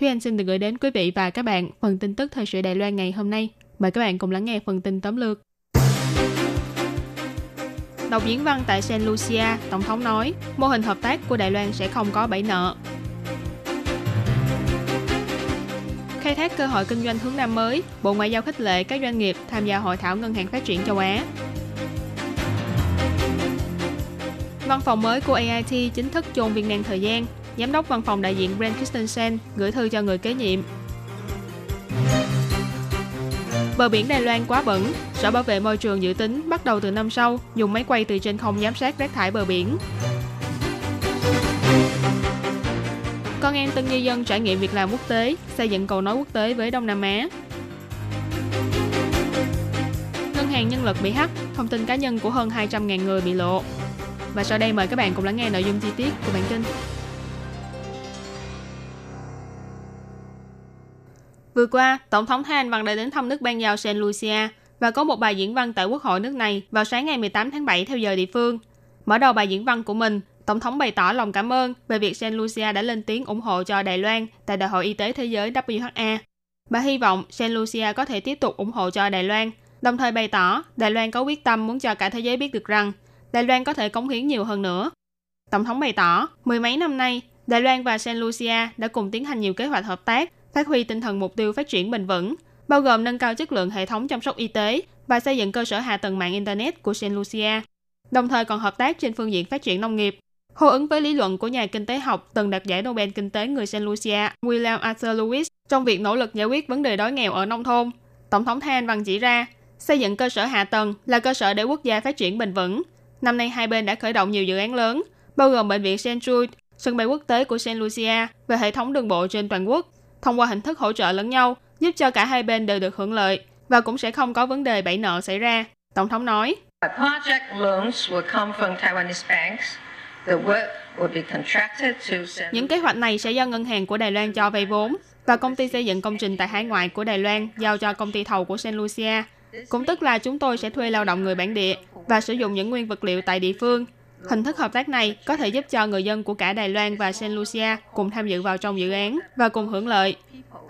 Thúy Anh xin được gửi đến quý vị và các bạn phần tin tức thời sự Đài Loan ngày hôm nay. Mời các bạn cùng lắng nghe phần tin tóm lược. Đọc diễn văn tại Saint Lucia, Tổng thống nói, mô hình hợp tác của Đài Loan sẽ không có bẫy nợ. Khai thác cơ hội kinh doanh hướng Nam mới, Bộ Ngoại giao khích lệ các doanh nghiệp tham gia hội thảo Ngân hàng Phát triển châu Á. Văn phòng mới của AIT chính thức chôn viên nang thời gian, Giám đốc văn phòng đại diện Brent Christensen gửi thư cho người kế nhiệm. Bờ biển Đài Loan quá bẩn, Sở Bảo vệ Môi trường dự tính bắt đầu từ năm sau dùng máy quay từ trên không giám sát rác thải bờ biển. Con em tân di dân trải nghiệm việc làm quốc tế, xây dựng cầu nối quốc tế với Đông Nam Á. Ngân hàng nhân lực bị hack, thông tin cá nhân của hơn 200.000 người bị lộ. Và sau đây mời các bạn cùng lắng nghe nội dung chi tiết của bản tin. Vừa qua, Tổng thống Thái Anh Văn đã đến thăm nước ban giao Saint Lucia và có một bài diễn văn tại Quốc hội nước này vào sáng ngày 18 tháng 7 theo giờ địa phương. Mở đầu bài diễn văn của mình, Tổng thống bày tỏ lòng cảm ơn về việc Saint Lucia đã lên tiếng ủng hộ cho Đài Loan tại Đại hội Y tế Thế giới WHA. Bà hy vọng Saint Lucia có thể tiếp tục ủng hộ cho Đài Loan, đồng thời bày tỏ Đài Loan có quyết tâm muốn cho cả thế giới biết được rằng Đài Loan có thể cống hiến nhiều hơn nữa. Tổng thống bày tỏ, mười mấy năm nay, Đài Loan và Saint Lucia đã cùng tiến hành nhiều kế hoạch hợp tác phát huy tinh thần mục tiêu phát triển bền vững, bao gồm nâng cao chất lượng hệ thống chăm sóc y tế và xây dựng cơ sở hạ tầng mạng Internet của Saint Lucia, đồng thời còn hợp tác trên phương diện phát triển nông nghiệp. Hô ứng với lý luận của nhà kinh tế học từng đạt giải Nobel Kinh tế người Saint Lucia William Arthur Lewis trong việc nỗ lực giải quyết vấn đề đói nghèo ở nông thôn, Tổng thống Thanh Văn chỉ ra, xây dựng cơ sở hạ tầng là cơ sở để quốc gia phát triển bền vững. Năm nay hai bên đã khởi động nhiều dự án lớn, bao gồm bệnh viện St. Jude, sân bay quốc tế của St. Lucia và hệ thống đường bộ trên toàn quốc thông qua hình thức hỗ trợ lẫn nhau, giúp cho cả hai bên đều được hưởng lợi và cũng sẽ không có vấn đề bẫy nợ xảy ra. Tổng thống nói. Những kế hoạch này sẽ do ngân hàng của Đài Loan cho vay vốn và công ty xây dựng công trình tại hải ngoại của Đài Loan giao cho công ty thầu của Saint Lucia. Cũng tức là chúng tôi sẽ thuê lao động người bản địa và sử dụng những nguyên vật liệu tại địa phương. Hình thức hợp tác này có thể giúp cho người dân của cả Đài Loan và Saint Lucia cùng tham dự vào trong dự án và cùng hưởng lợi.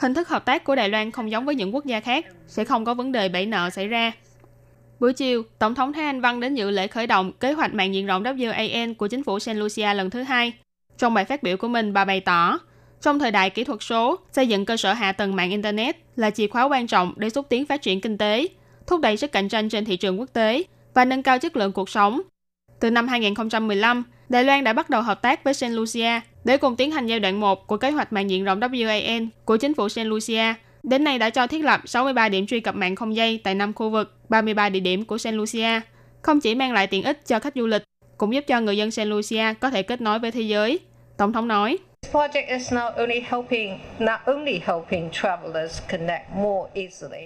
Hình thức hợp tác của Đài Loan không giống với những quốc gia khác, sẽ không có vấn đề bẫy nợ xảy ra. Buổi chiều, Tổng thống Thái Anh Văn đến dự lễ khởi động kế hoạch mạng diện rộng WAN của chính phủ Saint Lucia lần thứ hai. Trong bài phát biểu của mình, bà bày tỏ, trong thời đại kỹ thuật số, xây dựng cơ sở hạ tầng mạng Internet là chìa khóa quan trọng để xúc tiến phát triển kinh tế, thúc đẩy sức cạnh tranh trên thị trường quốc tế và nâng cao chất lượng cuộc sống. Từ năm 2015, Đài Loan đã bắt đầu hợp tác với Saint Lucia để cùng tiến hành giai đoạn 1 của kế hoạch mạng diện rộng WAN của chính phủ Saint Lucia. Đến nay đã cho thiết lập 63 điểm truy cập mạng không dây tại 5 khu vực, 33 địa điểm của Saint Lucia. Không chỉ mang lại tiện ích cho khách du lịch, cũng giúp cho người dân Saint Lucia có thể kết nối với thế giới. Tổng thống nói.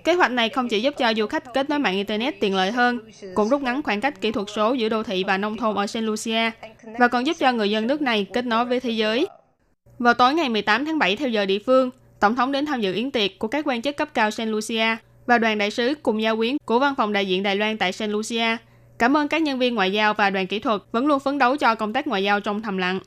Kế hoạch này không chỉ giúp cho du khách kết nối mạng Internet tiện lợi hơn, cũng rút ngắn khoảng cách kỹ thuật số giữa đô thị và nông thôn ở Saint Lucia, và còn giúp cho người dân nước này kết nối với thế giới. Vào tối ngày 18 tháng 7 theo giờ địa phương, Tổng thống đến tham dự yến tiệc của các quan chức cấp cao Saint Lucia và đoàn đại sứ cùng gia quyến của văn phòng đại diện Đài Loan tại Saint Lucia. Cảm ơn các nhân viên ngoại giao và đoàn kỹ thuật vẫn luôn phấn đấu cho công tác ngoại giao trong thầm lặng.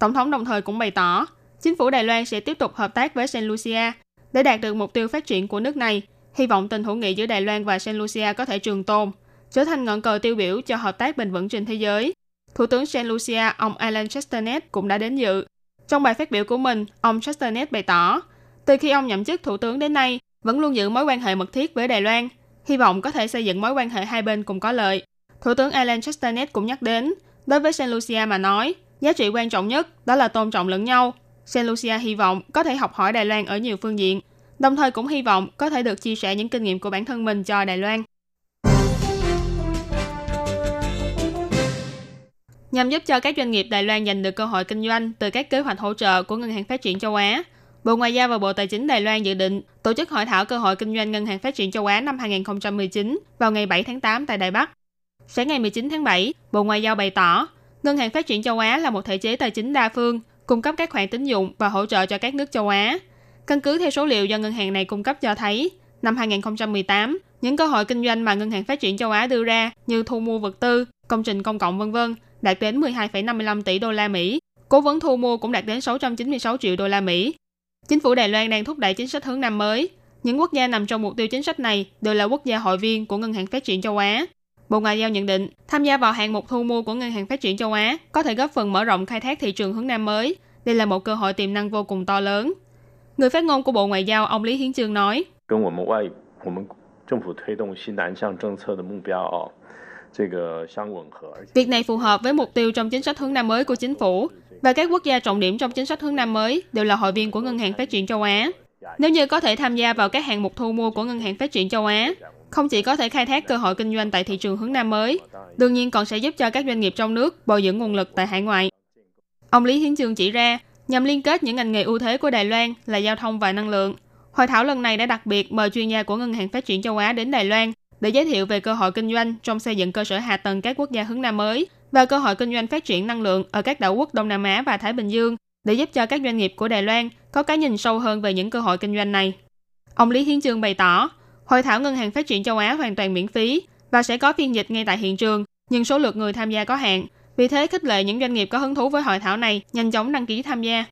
Tổng thống đồng thời cũng bày tỏ, chính phủ Đài Loan sẽ tiếp tục hợp tác với Saint Lucia để đạt được mục tiêu phát triển của nước này. Hy vọng tình hữu nghị giữa Đài Loan và Saint Lucia có thể trường tồn, trở thành ngọn cờ tiêu biểu cho hợp tác bền vững trên thế giới. Thủ tướng Saint Lucia, ông Alan Chestanet cũng đã đến dự. Trong bài phát biểu của mình, ông Chastanet bày tỏ, từ khi ông nhậm chức thủ tướng đến nay, vẫn luôn giữ mối quan hệ mật thiết với Đài Loan, hy vọng có thể xây dựng mối quan hệ hai bên cùng có lợi. Thủ tướng Alan Chastanet cũng nhắc đến, đối với Saint Lucia mà nói, giá trị quan trọng nhất đó là tôn trọng lẫn nhau. Saint Lucia hy vọng có thể học hỏi Đài Loan ở nhiều phương diện, đồng thời cũng hy vọng có thể được chia sẻ những kinh nghiệm của bản thân mình cho Đài Loan. Nhằm giúp cho các doanh nghiệp Đài Loan giành được cơ hội kinh doanh từ các kế hoạch hỗ trợ của Ngân hàng Phát triển Châu Á, Bộ Ngoại giao và Bộ Tài chính Đài Loan dự định tổ chức hội thảo cơ hội kinh doanh Ngân hàng Phát triển Châu Á năm 2019 vào ngày 7 tháng 8 tại Đài Bắc. Sáng ngày 19 tháng 7, Bộ Ngoại giao bày tỏ, Ngân hàng Phát triển Châu Á là một thể chế tài chính đa phương, cung cấp các khoản tín dụng và hỗ trợ cho các nước châu Á. Căn cứ theo số liệu do ngân hàng này cung cấp cho thấy, năm 2018, những cơ hội kinh doanh mà Ngân hàng Phát triển Châu Á đưa ra như thu mua vật tư, công trình công cộng vân vân đạt đến 12,55 tỷ đô la Mỹ. Cố vấn thu mua cũng đạt đến 696 triệu đô la Mỹ. Chính phủ Đài Loan đang thúc đẩy chính sách hướng năm mới. Những quốc gia nằm trong mục tiêu chính sách này đều là quốc gia hội viên của Ngân hàng Phát triển Châu Á. Bộ Ngoại giao nhận định, tham gia vào hạng mục thu mua của Ngân hàng Phát triển Châu Á có thể góp phần mở rộng khai thác thị trường hướng Nam mới. Đây là một cơ hội tiềm năng vô cùng to lớn. Người phát ngôn của Bộ Ngoại giao ông Lý Hiến Trương nói, Việc này phù hợp với mục tiêu trong chính sách hướng Nam mới của chính phủ và các quốc gia trọng điểm trong chính sách hướng Nam mới đều là hội viên của Ngân hàng Phát triển Châu Á. Nếu như có thể tham gia vào các hạng mục thu mua của Ngân hàng Phát triển Châu Á, không chỉ có thể khai thác cơ hội kinh doanh tại thị trường hướng Nam mới, đương nhiên còn sẽ giúp cho các doanh nghiệp trong nước bồi dưỡng nguồn lực tại hải ngoại. Ông Lý Hiến Trường chỉ ra, nhằm liên kết những ngành nghề ưu thế của Đài Loan là giao thông và năng lượng. Hội thảo lần này đã đặc biệt mời chuyên gia của Ngân hàng Phát triển Châu Á đến Đài Loan để giới thiệu về cơ hội kinh doanh trong xây dựng cơ sở hạ tầng các quốc gia hướng Nam mới và cơ hội kinh doanh phát triển năng lượng ở các đảo quốc Đông Nam Á và Thái Bình Dương để giúp cho các doanh nghiệp của Đài Loan có cái nhìn sâu hơn về những cơ hội kinh doanh này. Ông Lý Hiến Trường bày tỏ, Hội thảo Ngân hàng Phát triển Châu Á hoàn toàn miễn phí và sẽ có phiên dịch ngay tại hiện trường, nhưng số lượt người tham gia có hạn. Vì thế, khích lệ những doanh nghiệp có hứng thú với hội thảo này nhanh chóng đăng ký tham gia.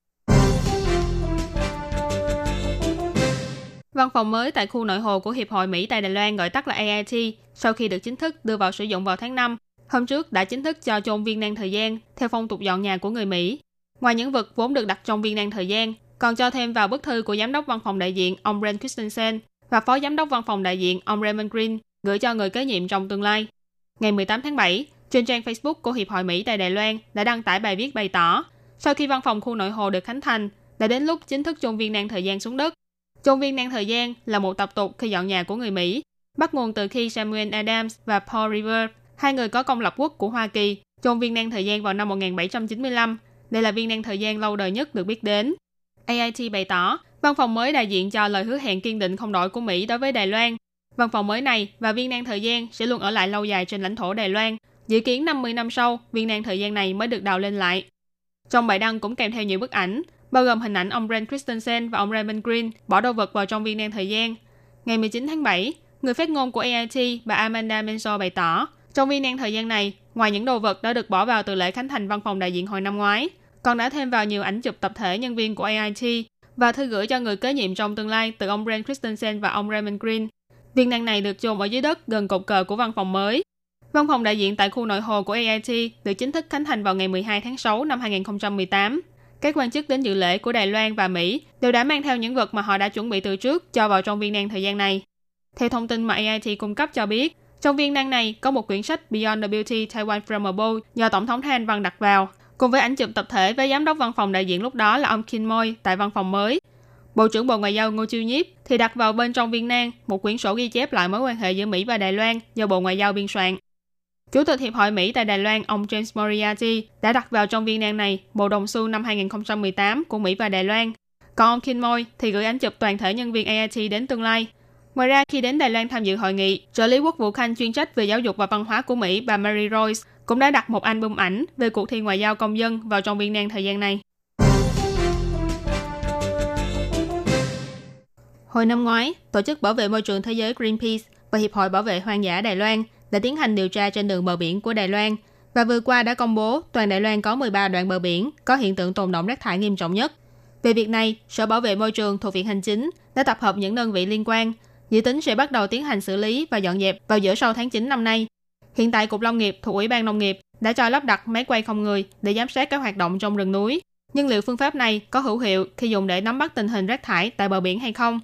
Văn phòng mới tại khu nội hồ của Hiệp hội Mỹ tại Đài Loan gọi tắt là AIT sau khi được chính thức đưa vào sử dụng vào tháng 5, hôm trước đã chính thức cho chôn viên nang thời gian theo phong tục dọn nhà của người Mỹ. Ngoài những vật vốn được đặt trong viên nang thời gian, còn cho thêm vào bức thư của giám đốc văn phòng đại diện ông Brent Christensen và phó giám đốc văn phòng đại diện ông Raymond Green gửi cho người kế nhiệm trong tương lai. Ngày 18 tháng 7, trên trang Facebook của Hiệp hội Mỹ tại Đài Loan đã đăng tải bài viết bày tỏ, sau khi văn phòng khu nội hồ được khánh thành, đã đến lúc chính thức chôn viên nang thời gian xuống đất. Chôn viên nang thời gian là một tập tục khi dọn nhà của người Mỹ, bắt nguồn từ khi Samuel Adams và Paul Revere, hai người có công lập quốc của Hoa Kỳ, chôn viên nang thời gian vào năm 1795. Đây là viên nang thời gian lâu đời nhất được biết đến. AIT bày tỏ, Văn phòng mới đại diện cho lời hứa hẹn kiên định không đổi của Mỹ đối với Đài Loan. Văn phòng mới này và viên nang thời gian sẽ luôn ở lại lâu dài trên lãnh thổ Đài Loan. Dự kiến 50 năm sau, viên nang thời gian này mới được đào lên lại. Trong bài đăng cũng kèm theo nhiều bức ảnh, bao gồm hình ảnh ông Brent Christensen và ông Raymond Green bỏ đồ vật vào trong viên nang thời gian. Ngày 19 tháng 7, người phát ngôn của AIT bà Amanda Mensor bày tỏ, trong viên nang thời gian này, ngoài những đồ vật đã được bỏ vào từ lễ khánh thành văn phòng đại diện hồi năm ngoái, còn đã thêm vào nhiều ảnh chụp tập thể nhân viên của AIT và thư gửi cho người kế nhiệm trong tương lai từ ông Brent Christensen và ông Raymond Green. Viên đạn này được chôn ở dưới đất gần cột cờ của văn phòng mới. Văn phòng đại diện tại khu nội hồ của AIT được chính thức khánh thành vào ngày 12 tháng 6 năm 2018. Các quan chức đến dự lễ của Đài Loan và Mỹ đều đã mang theo những vật mà họ đã chuẩn bị từ trước cho vào trong viên năng thời gian này. Theo thông tin mà AIT cung cấp cho biết, trong viên năng này có một quyển sách Beyond the Beauty Taiwan from Above do Tổng thống Thanh Văn đặt vào cùng với ảnh chụp tập thể với giám đốc văn phòng đại diện lúc đó là ông Kim Moy tại văn phòng mới. Bộ trưởng Bộ Ngoại giao Ngô Chiêu Nhiếp thì đặt vào bên trong viên nang một quyển sổ ghi chép lại mối quan hệ giữa Mỹ và Đài Loan do Bộ Ngoại giao biên soạn. Chủ tịch Hiệp hội Mỹ tại Đài Loan, ông James Moriarty, đã đặt vào trong viên nang này bộ đồng xu năm 2018 của Mỹ và Đài Loan. Còn ông Kim Moy thì gửi ảnh chụp toàn thể nhân viên AIT đến tương lai. Ngoài ra, khi đến Đài Loan tham dự hội nghị, trợ lý quốc vụ khanh chuyên trách về giáo dục và văn hóa của Mỹ bà Mary Royce cũng đã đặt một album ảnh về cuộc thi ngoại giao công dân vào trong biên nang thời gian này. Hồi năm ngoái, Tổ chức Bảo vệ Môi trường Thế giới Greenpeace và Hiệp hội Bảo vệ Hoang dã Đài Loan đã tiến hành điều tra trên đường bờ biển của Đài Loan và vừa qua đã công bố toàn Đài Loan có 13 đoạn bờ biển có hiện tượng tồn động rác thải nghiêm trọng nhất. Về việc này, Sở Bảo vệ Môi trường thuộc Viện Hành Chính đã tập hợp những đơn vị liên quan, dự tính sẽ bắt đầu tiến hành xử lý và dọn dẹp vào giữa sau tháng 9 năm nay. Hiện tại Cục Lâm nghiệp thuộc Ủy ban Nông nghiệp đã cho lắp đặt máy quay không người để giám sát các hoạt động trong rừng núi. Nhưng liệu phương pháp này có hữu hiệu khi dùng để nắm bắt tình hình rác thải tại bờ biển hay không?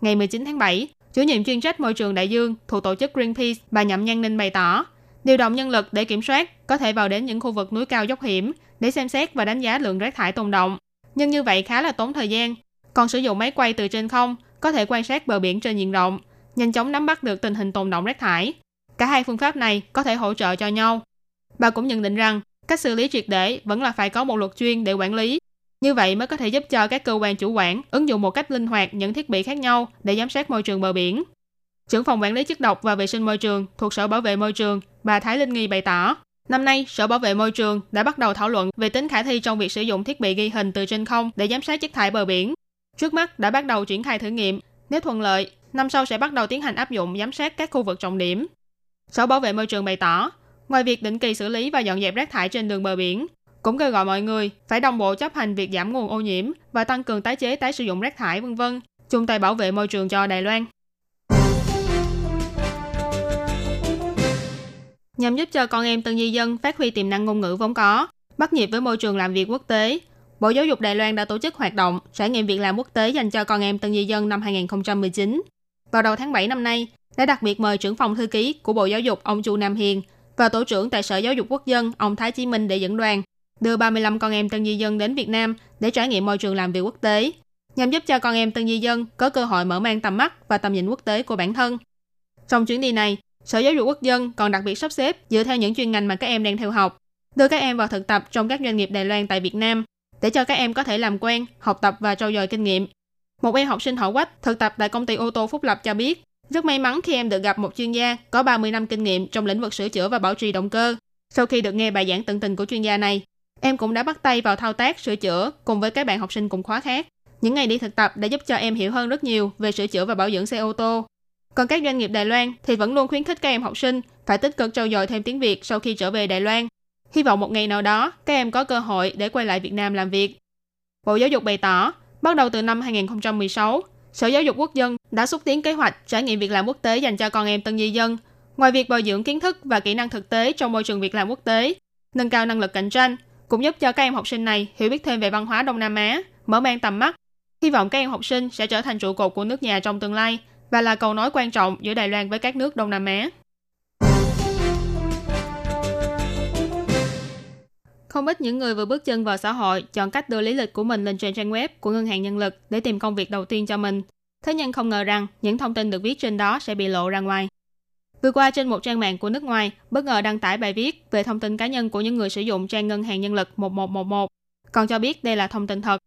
Ngày 19 tháng 7, chủ nhiệm chuyên trách môi trường đại dương thuộc tổ chức Greenpeace bà Nhậm Nhan Ninh bày tỏ, điều động nhân lực để kiểm soát có thể vào đến những khu vực núi cao dốc hiểm để xem xét và đánh giá lượng rác thải tồn động. Nhưng như vậy khá là tốn thời gian. Còn sử dụng máy quay từ trên không có thể quan sát bờ biển trên diện rộng, nhanh chóng nắm bắt được tình hình tồn động rác thải. Cả hai phương pháp này có thể hỗ trợ cho nhau. Bà cũng nhận định rằng cách xử lý triệt để vẫn là phải có một luật chuyên để quản lý. Như vậy mới có thể giúp cho các cơ quan chủ quản ứng dụng một cách linh hoạt những thiết bị khác nhau để giám sát môi trường bờ biển. Trưởng phòng quản lý chất độc và vệ sinh môi trường thuộc Sở Bảo vệ môi trường, bà Thái Linh Nghi bày tỏ, năm nay Sở Bảo vệ môi trường đã bắt đầu thảo luận về tính khả thi trong việc sử dụng thiết bị ghi hình từ trên không để giám sát chất thải bờ biển. Trước mắt đã bắt đầu triển khai thử nghiệm, nếu thuận lợi, năm sau sẽ bắt đầu tiến hành áp dụng giám sát các khu vực trọng điểm. Sở Bảo vệ môi trường bày tỏ, ngoài việc định kỳ xử lý và dọn dẹp rác thải trên đường bờ biển, cũng kêu gọi mọi người phải đồng bộ chấp hành việc giảm nguồn ô nhiễm và tăng cường tái chế tái sử dụng rác thải vân vân, chung tay bảo vệ môi trường cho Đài Loan. Nhằm giúp cho con em tân di dân phát huy tiềm năng ngôn ngữ vốn có, bắt nhịp với môi trường làm việc quốc tế, Bộ Giáo dục Đài Loan đã tổ chức hoạt động trải nghiệm việc làm quốc tế dành cho con em tân di dân năm 2019. Vào đầu tháng 7 năm nay, đã đặc biệt mời trưởng phòng thư ký của Bộ Giáo dục ông Chu Nam Hiền và tổ trưởng tại Sở Giáo dục Quốc dân ông Thái Chí Minh để dẫn đoàn, đưa 35 con em tân di dân đến Việt Nam để trải nghiệm môi trường làm việc quốc tế, nhằm giúp cho con em tân di dân có cơ hội mở mang tầm mắt và tầm nhìn quốc tế của bản thân. Trong chuyến đi này, Sở Giáo dục Quốc dân còn đặc biệt sắp xếp dựa theo những chuyên ngành mà các em đang theo học, đưa các em vào thực tập trong các doanh nghiệp Đài Loan tại Việt Nam để cho các em có thể làm quen, học tập và trau dồi kinh nghiệm. Một em học sinh họ Quách thực tập tại công ty ô tô Phúc Lập cho biết, rất may mắn khi em được gặp một chuyên gia có 30 năm kinh nghiệm trong lĩnh vực sửa chữa và bảo trì động cơ. Sau khi được nghe bài giảng tận tình của chuyên gia này, em cũng đã bắt tay vào thao tác sửa chữa cùng với các bạn học sinh cùng khóa khác. Những ngày đi thực tập đã giúp cho em hiểu hơn rất nhiều về sửa chữa và bảo dưỡng xe ô tô. Còn các doanh nghiệp Đài Loan thì vẫn luôn khuyến khích các em học sinh phải tích cực trau dồi thêm tiếng Việt sau khi trở về Đài Loan. Hy vọng một ngày nào đó các em có cơ hội để quay lại Việt Nam làm việc. Bộ Giáo dục bày tỏ, bắt đầu từ năm 2016, Sở Giáo dục Quốc dân đã xúc tiến kế hoạch trải nghiệm việc làm quốc tế dành cho con em tân di dân. Ngoài việc bồi dưỡng kiến thức và kỹ năng thực tế trong môi trường việc làm quốc tế, nâng cao năng lực cạnh tranh, cũng giúp cho các em học sinh này hiểu biết thêm về văn hóa Đông Nam Á, mở mang tầm mắt. Hy vọng các em học sinh sẽ trở thành trụ cột của nước nhà trong tương lai và là cầu nối quan trọng giữa Đài Loan với các nước Đông Nam Á. Không ít những người vừa bước chân vào xã hội chọn cách đưa lý lịch của mình lên trên trang web của ngân hàng nhân lực để tìm công việc đầu tiên cho mình. Thế nhưng không ngờ rằng những thông tin được viết trên đó sẽ bị lộ ra ngoài. Vừa qua trên một trang mạng của nước ngoài, bất ngờ đăng tải bài viết về thông tin cá nhân của những người sử dụng trang ngân hàng nhân lực 1111, còn cho biết đây là thông tin thật.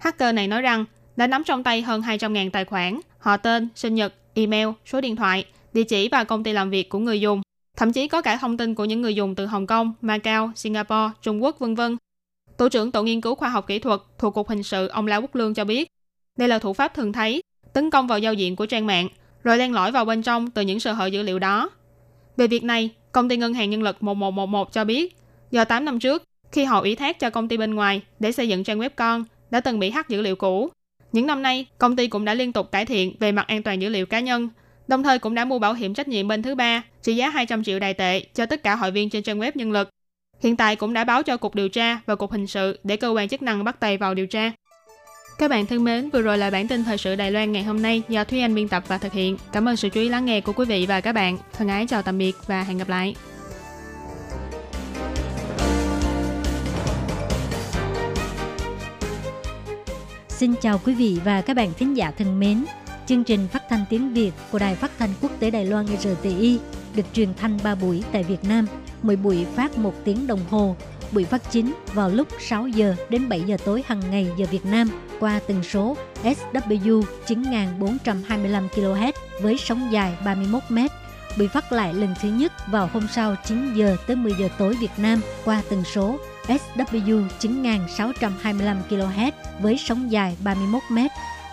Hacker này nói rằng đã nắm trong tay hơn 200.000 tài khoản, họ tên, sinh nhật, email, số điện thoại, địa chỉ và công ty làm việc của người dùng Thậm chí có cả thông tin của những người dùng từ Hồng Kông, Macau, Singapore, Trung Quốc, vân vân. Tổ trưởng Tổ nghiên cứu khoa học kỹ thuật thuộc Cục Hình sự ông Lão Quốc Lương cho biết, đây là thủ pháp thường thấy, tấn công vào giao diện của trang mạng, rồi len lỏi vào bên trong từ những sơ hở dữ liệu đó. Về việc này, công ty ngân hàng nhân lực 1111 cho biết, do 8 năm trước, khi họ ủy thác cho công ty bên ngoài để xây dựng trang web con, đã từng bị hack dữ liệu cũ. Những năm nay, công ty cũng đã liên tục cải thiện về mặt an toàn dữ liệu cá nhân, đồng thời cũng đã mua bảo hiểm trách nhiệm bên thứ ba trị giá 200 triệu đài tệ cho tất cả hội viên trên trang web nhân lực. Hiện tại cũng đã báo cho Cục Điều tra và Cục Hình sự để cơ quan chức năng bắt tay vào điều tra. Các bạn thân mến, vừa rồi là bản tin thời sự Đài Loan ngày hôm nay do Thúy Anh biên tập và thực hiện. Cảm ơn sự chú ý lắng nghe của quý vị và các bạn. Thân ái chào tạm biệt và hẹn gặp lại. Xin chào quý vị và các bạn thính giả thân mến. Chương trình phát thanh tiếng Việt của Đài Phát thanh Quốc tế Đài Loan RTI được truyền thanh 3 buổi tại Việt Nam, mỗi buổi phát 1 tiếng đồng hồ. Buổi phát chính vào lúc 6 giờ đến 7 giờ tối hàng ngày giờ Việt Nam qua tần số SW 9425 kHz với sóng dài 31 m. Buổi phát lại lần thứ nhất vào hôm sau 9 giờ tới 10 giờ tối Việt Nam qua tần số SW 9625 kHz với sóng dài 31 m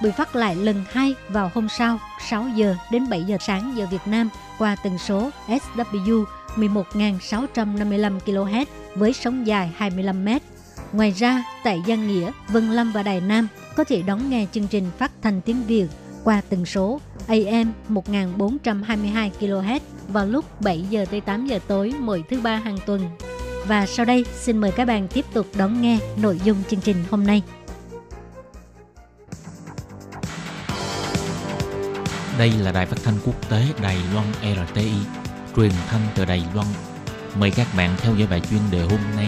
bị phát lại lần hai vào hôm sau 6 giờ đến 7 giờ sáng giờ Việt Nam qua tần số SW 11.655 kHz với sóng dài 25 m. Ngoài ra, tại Giang Nghĩa, Vân Lâm và Đài Nam có thể đón nghe chương trình phát thanh tiếng Việt qua tần số AM 1422 kHz vào lúc 7 giờ tới 8 giờ tối mỗi thứ ba hàng tuần. Và sau đây xin mời các bạn tiếp tục đón nghe nội dung chương trình hôm nay. Đây là đài phát thanh quốc tế Đài Loan RTI, truyền thanh từ Đài Loan. Mời các bạn theo dõi bài chuyên đề hôm nay.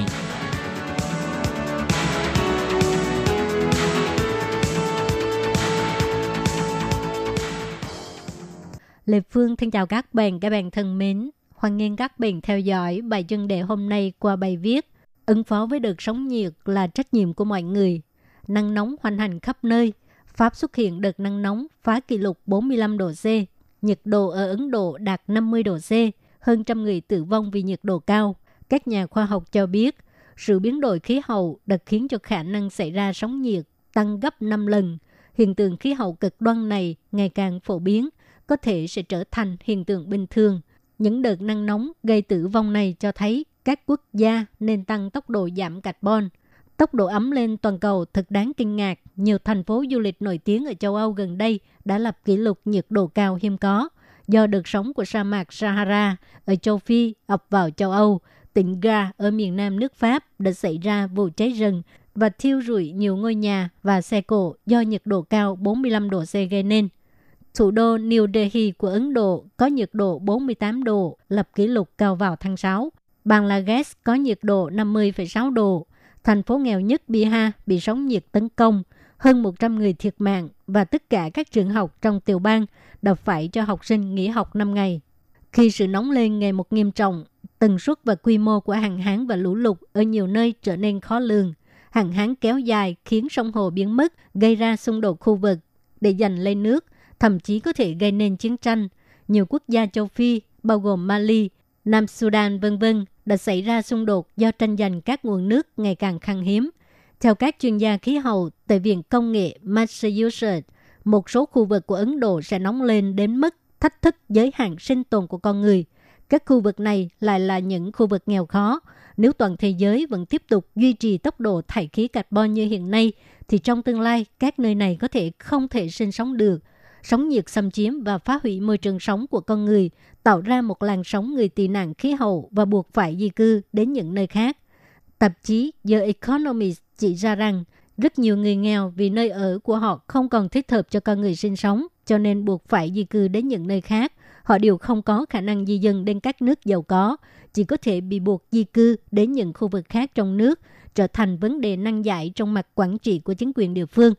Lê Phương thân chào các bạn, các bạn thân mến. Hoan nghênh các bạn theo dõi bài chuyên đề hôm nay qua bài viết Ứng phó với đợt sóng nhiệt là trách nhiệm của mọi người. Nắng nóng hoành hành khắp nơi. Pháp xuất hiện đợt nắng nóng phá kỷ lục 45 độ C. Nhiệt độ ở Ấn Độ đạt 50 độ C. Hơn trăm người tử vong vì nhiệt độ cao. Các nhà khoa học cho biết, sự biến đổi khí hậu đã khiến cho khả năng xảy ra sóng nhiệt tăng gấp 5 lần. Hiện tượng khí hậu cực đoan này ngày càng phổ biến, có thể sẽ trở thành hiện tượng bình thường – những đợt nắng nóng gây tử vong này cho thấy các quốc gia nên tăng tốc độ giảm carbon. Tốc độ ấm lên toàn cầu thật đáng kinh ngạc. Nhiều thành phố du lịch nổi tiếng ở châu Âu gần đây đã lập kỷ lục nhiệt độ cao hiếm có. Do đợt sóng của sa mạc Sahara ở châu Phi ập vào châu Âu, tỉnh Ga ở miền nam nước Pháp đã xảy ra vụ cháy rừng và thiêu rụi nhiều ngôi nhà và xe cộ do nhiệt độ cao 45 độ C gây nên. Thủ đô New Delhi của Ấn Độ có nhiệt độ 48 độ, lập kỷ lục cao vào tháng 6. Bangladesh có nhiệt độ 50,6 độ. Thành phố nghèo nhất Bihar bị sóng nhiệt tấn công, hơn 100 người thiệt mạng và tất cả các trường học trong tiểu bang đã phải cho học sinh nghỉ học 5 ngày. Khi sự nóng lên ngày một nghiêm trọng, tần suất và quy mô của hạn hán và lũ lụt ở nhiều nơi trở nên khó lường. Hạn hán kéo dài khiến sông hồ biến mất, gây ra xung đột khu vực. Để giành lấy nước, thậm chí có thể gây nên chiến tranh. Nhiều quốc gia châu Phi, bao gồm Mali, Nam Sudan vân vân đã xảy ra xung đột do tranh giành các nguồn nước ngày càng khan hiếm. Theo các chuyên gia khí hậu tại Viện Công nghệ Massachusetts, một số khu vực của Ấn Độ sẽ nóng lên đến mức thách thức giới hạn sinh tồn của con người. Các khu vực này lại là những khu vực nghèo khó. Nếu toàn thế giới vẫn tiếp tục duy trì tốc độ thải khí carbon như hiện nay, thì trong tương lai các nơi này có thể không thể sinh sống được – sóng nhiệt xâm chiếm và phá hủy môi trường sống của con người, tạo ra một làn sóng người tị nạn khí hậu và buộc phải di cư đến những nơi khác. Tạp chí The Economist chỉ ra rằng rất nhiều người nghèo vì nơi ở của họ không còn thích hợp cho con người sinh sống, cho nên buộc phải di cư đến những nơi khác. Họ đều không có khả năng di dân đến các nước giàu có, chỉ có thể bị buộc di cư đến những khu vực khác trong nước, trở thành vấn đề năng giải trong mặt quản trị của chính quyền địa phương.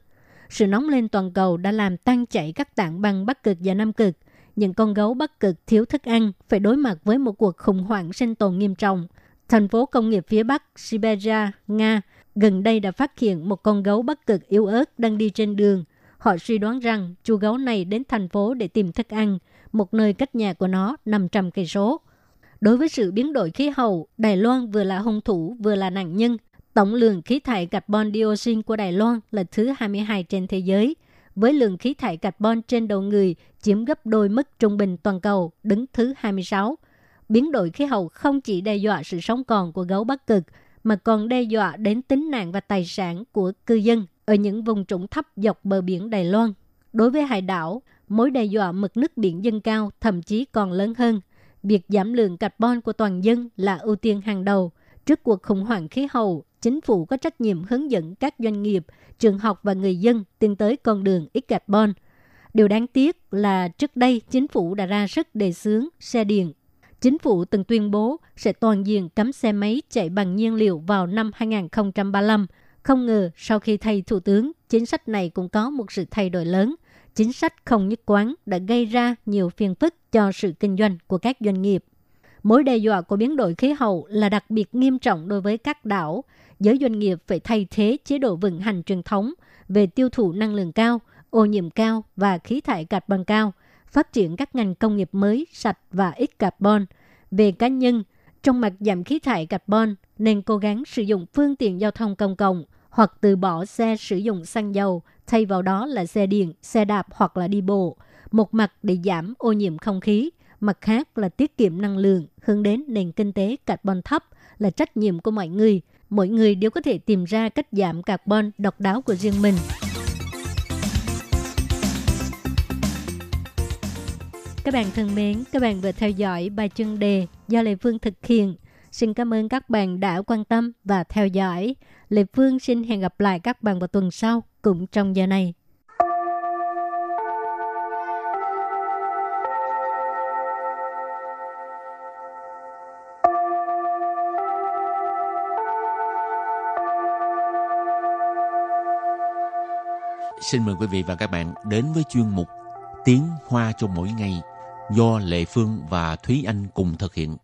Sự nóng lên toàn cầu đã làm tan chảy các tảng băng Bắc Cực và Nam Cực. Những con gấu Bắc Cực thiếu thức ăn phải đối mặt với một cuộc khủng hoảng sinh tồn nghiêm trọng. Thành phố công nghiệp phía Bắc Siberia, Nga, gần đây đã phát hiện một con gấu Bắc Cực yếu ớt đang đi trên đường. Họ suy đoán rằng chú gấu này đến thành phố để tìm thức ăn, một nơi cách nhà của nó 500 cây số. Đối với sự biến đổi khí hậu, Đài Loan vừa là hung thủ vừa là nạn nhân Tổng lượng khí thải carbon dioxide của Đài Loan là thứ 22 trên thế giới, với lượng khí thải carbon trên đầu người chiếm gấp đôi mức trung bình toàn cầu, đứng thứ 26. Biến đổi khí hậu không chỉ đe dọa sự sống còn của gấu Bắc Cực, mà còn đe dọa đến tính mạng và tài sản của cư dân ở những vùng trũng thấp dọc bờ biển Đài Loan. Đối với hải đảo, mối đe dọa mực nước biển dâng cao thậm chí còn lớn hơn. Việc giảm lượng carbon của toàn dân là ưu tiên hàng đầu. Trước cuộc khủng hoảng khí hậu, chính phủ có trách nhiệm hướng dẫn các doanh nghiệp, trường học và người dân tiến tới con đường ít carbon. Điều đáng tiếc là trước đây chính phủ đã ra sức đề xướng xe điện. Chính phủ từng tuyên bố sẽ toàn diện cấm xe máy chạy bằng nhiên liệu vào năm 2035. Không ngờ sau khi thay thủ tướng, chính sách này cũng có một sự thay đổi lớn. Chính sách không nhất quán đã gây ra nhiều phiền phức cho sự kinh doanh của các doanh nghiệp. Mối đe dọa của biến đổi khí hậu là đặc biệt nghiêm trọng đối với các đảo, giới doanh nghiệp phải thay thế chế độ vận hành truyền thống về tiêu thụ năng lượng cao, ô nhiễm cao và khí thải carbon cao, phát triển các ngành công nghiệp mới, sạch và ít carbon. Về cá nhân, trong mặt giảm khí thải carbon nên cố gắng sử dụng phương tiện giao thông công cộng hoặc từ bỏ xe sử dụng xăng dầu, thay vào đó là xe điện, xe đạp hoặc là đi bộ. Một mặt để giảm ô nhiễm không khí, mặt khác là tiết kiệm năng lượng, hướng đến nền kinh tế carbon thấp là trách nhiệm của mọi người – mỗi người đều có thể tìm ra cách giảm carbon độc đáo của riêng mình. Các bạn thân mến, các bạn vừa theo dõi bài chân đề do Lê Phương thực hiện. Xin cảm ơn các bạn đã quan tâm và theo dõi. Lê Phương xin hẹn gặp lại các bạn vào tuần sau cũng trong giờ này. Xin mời quý vị và các bạn đến với chuyên mục Tiếng Hoa cho mỗi ngày do Lệ Phương và Thúy Anh cùng thực hiện.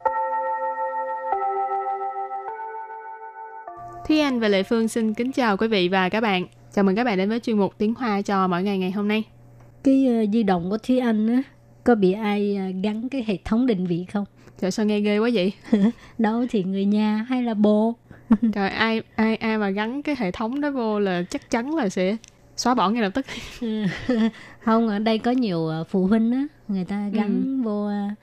Thúy Anh và Lệ Phương xin kính chào quý vị và các bạn. Chào mừng các bạn đến với chuyên mục Tiếng Hoa cho mỗi ngày ngày hôm nay. Cái uh, di động của Thúy Anh á, có bị ai uh, gắn cái hệ thống định vị không? Trời sao nghe ghê quá vậy? Đâu thì người nhà hay là bố? Trời ai ai ai mà gắn cái hệ thống đó vô là chắc chắn là sẽ xóa bỏ ngay lập tức. không, ở đây có nhiều uh, phụ huynh á, người ta gắn ừ. vô uh,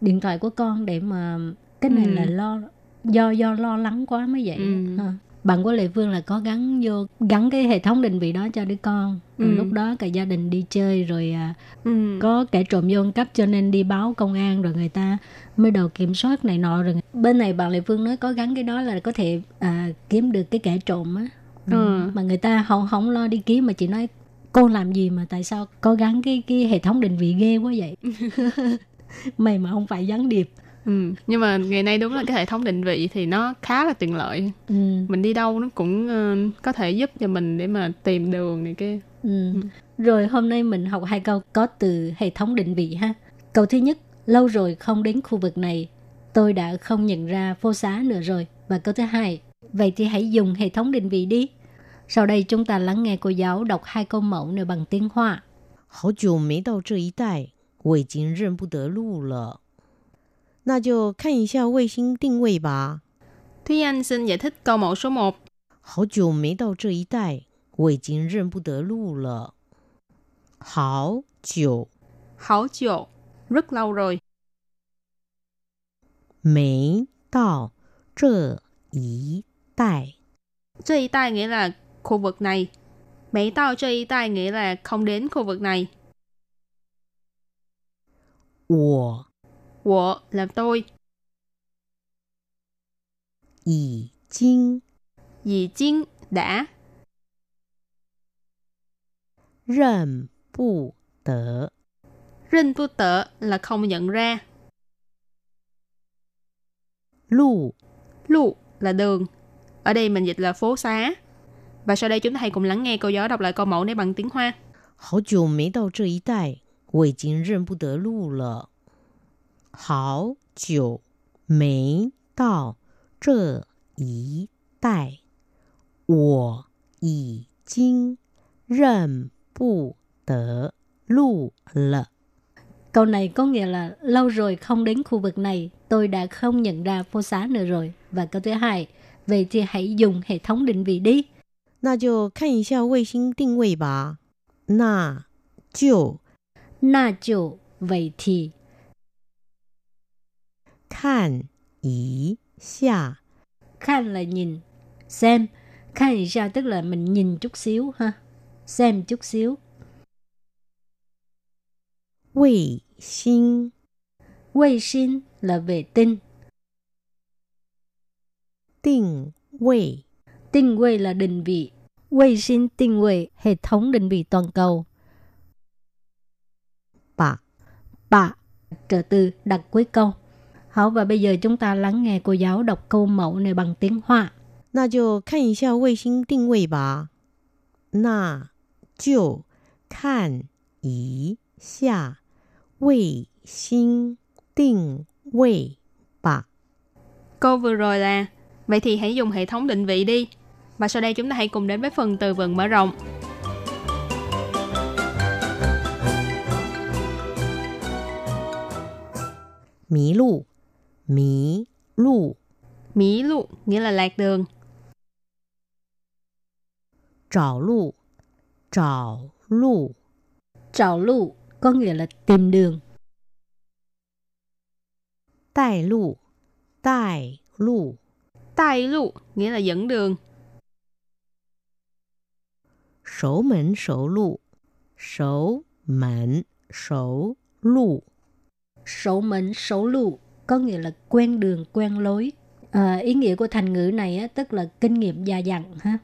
điện thoại của con để mà cái này ừ. là lo do do lo lắng quá mới vậy. Ừ. Ha bạn của lệ phương là có gắn vô gắn cái hệ thống định vị đó cho đứa con ừ. lúc đó cả gia đình đi chơi rồi ừ. có kẻ trộm vô cấp cho nên đi báo công an rồi người ta mới đầu kiểm soát này nọ rồi bên này bạn lệ phương nói có gắn cái đó là có thể à, kiếm được cái kẻ trộm á ừ. mà người ta không không lo đi kiếm mà chỉ nói cô làm gì mà tại sao có gắn cái cái hệ thống định vị ghê quá vậy mày mà không phải gián điệp Ừ. nhưng mà ngày nay đúng là cái hệ thống định vị thì nó khá là tiện lợi ừ. mình đi đâu nó cũng uh, có thể giúp cho mình để mà tìm đường này kia ừ. Ừ. rồi hôm nay mình học hai câu có từ hệ thống định vị ha câu thứ nhất lâu rồi không đến khu vực này tôi đã không nhận ra phố xá nữa rồi và câu thứ hai vậy thì hãy dùng hệ thống định vị đi sau đây chúng ta lắng nghe cô giáo đọc hai câu mẫu này bằng tiếng Hoa. 好久没到这一带，我已经认不得路了。那就看一下卫星定位吧。Thúy Anh xin giải thích câu mẫu số 1. 好久没到这一带，我已经认不得路了。好久，好久, rất lâu rồi. 没到这一 带，这一带 nghĩa là khu vực này. 没到这一带 nghĩa là không đến khu vực này. 我我 là tôi. 已经已经 đã 认不得认不得 là không nhận ra. 路 Lu là đường. Ở đây mình dịch là phố xá. Và sau đây chúng ta hãy cùng lắng nghe cô giáo đọc lại câu mẫu này bằng tiếng Hoa. 好久没到这一带，我已经认不得路了。好久没到这一带，我已经认不得路了。Câu này có nghĩa là lâu rồi không đến khu vực này, tôi đã không nhận ra phố xá nữa rồi. Và câu thứ hai, vậy thì hãy dùng hệ thống định vị đi. 那就看一下卫星定位吧。那就那就 vậy thì 看一下 Khan là nhìn, xem. Khan ý ra tức là mình nhìn chút xíu ha. Xem chút xíu. Vệ sinh Vệ sinh là vệ tinh. Định vị Định vị là định vị. Vệ sinh định vị, hệ thống định vị toàn cầu. Bạ Bạ, trợ từ đặt cuối câu. Hảo và bây giờ chúng ta lắng nghe cô giáo đọc câu mẫu này bằng tiếng Hoa. 那就看一下卫星定位吧。那就看一下卫星定位吧。 Câu vừa rồi là Vậy thì hãy dùng hệ thống định vị đi. Và sau đây chúng ta hãy cùng đến với phần từ vựng mở rộng. Mí lụ Mí lụ Mí lụ nghĩa là lạc đường. Trảo lụ Trảo lụ Trảo lụ có nghĩa là tìm đường. Đại lụ Đại lụ Tài lụ nghĩa là dẫn đường. Sổ mệnh sổ lụ Sổ mệnh sổ lụ Sổ mệnh sổ lụ có nghĩa là quen đường quen lối. À, ý nghĩa của thành ngữ này á, tức là kinh nghiệm già dặn ha.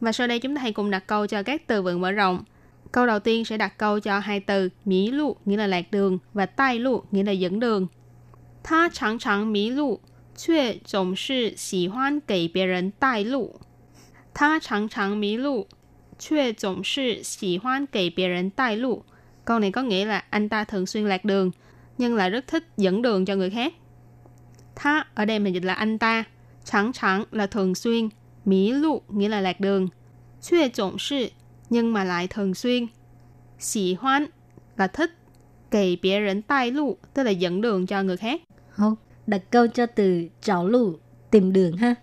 Và sau đây chúng ta hãy cùng đặt câu cho các từ vựng mở rộng. Câu đầu tiên sẽ đặt câu cho hai từ mỹ lụ nghĩa là lạc đường và tai lụ nghĩa là dẫn đường. Tha chẳng chẳng mỹ lụ 却总是喜欢给别人带路。他常常迷路，却总是喜欢给别人带路. Câu này có nghĩa là anh ta thường xuyên lạc đường, nhưng lại rất thích dẫn đường cho người khác. Tha ở đây mình dịch là anh ta, chẳng chẳng là thường xuyên, mỹ lụ nghĩa là lạc đường, xuê trộn sự nhưng mà lại thường xuyên, xỉ hoan là thích, kể bia rỉnh tai lụ tức là dẫn đường cho người khác. Không, đặt câu cho từ找路 tìm đường ha.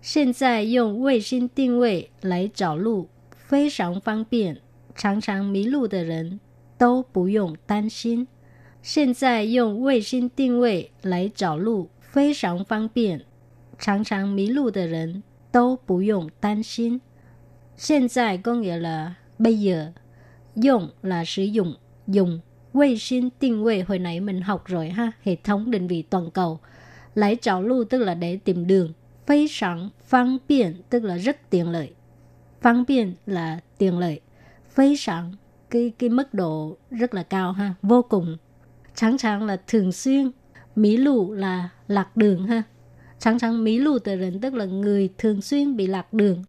现在用卫星定位来找路非常方便，常常迷路的人都不用担心。现在用卫星定位来找路非常方便，常常迷路的人都不用担心。现在 có nghĩa là bây giờ, dùng là sử dụng, dùng. Vệ sinh hồi nãy mình học rồi ha, hệ thống định vị toàn cầu. lấy cháu lưu tức là để tìm đường. Phi sẵn, phương tiện tức là rất tiện lợi. Phương tiện là tiện lợi. Phi sẵn, cái, cái mức độ rất là cao ha, vô cùng. Chẳng chẳng là thường xuyên. Mỹ lụ là lạc đường ha. Chẳng chẳng mỹ lụ tờ tức là người thường xuyên bị lạc đường.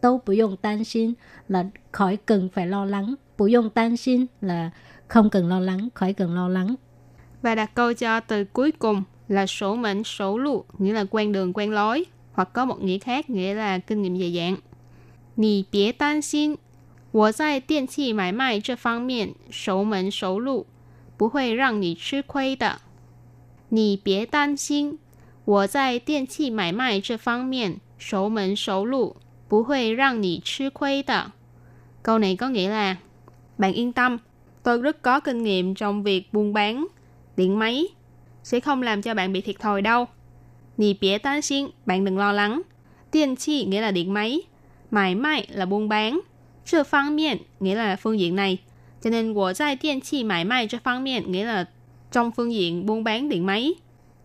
Tâu bù dùng tan xin là khỏi cần phải lo lắng. Bù dùng tan xin là không cần lo lắng, khỏi cần lo lắng. Và đặt câu cho từ cuối cùng là sổ mệnh sổ lụ, nghĩa là quen đường quen lối, hoặc có một nghĩa khác nghĩa là kinh nghiệm dày dạn. Nì bie tan xin, 我在电器买卖这方面熟门熟路，不会让你吃亏的。你别担心，我在电器买卖这方面熟门熟路，不会让你吃亏的。Câu này có nghĩa là bạn yên tâm, Tôi rất có kinh nghiệm trong việc buôn bán điện máy. Sẽ không làm cho bạn bị thiệt thòi đâu. Nì bế tán xin, bạn đừng lo lắng. Tiền chi nghĩa là điện máy. Mãi mãi là buôn bán. Chưa phương miện nghĩa là phương diện này. Cho nên, của tại tiền chi mãi mãi cho phương miện nghĩa là trong phương diện buôn bán điện máy.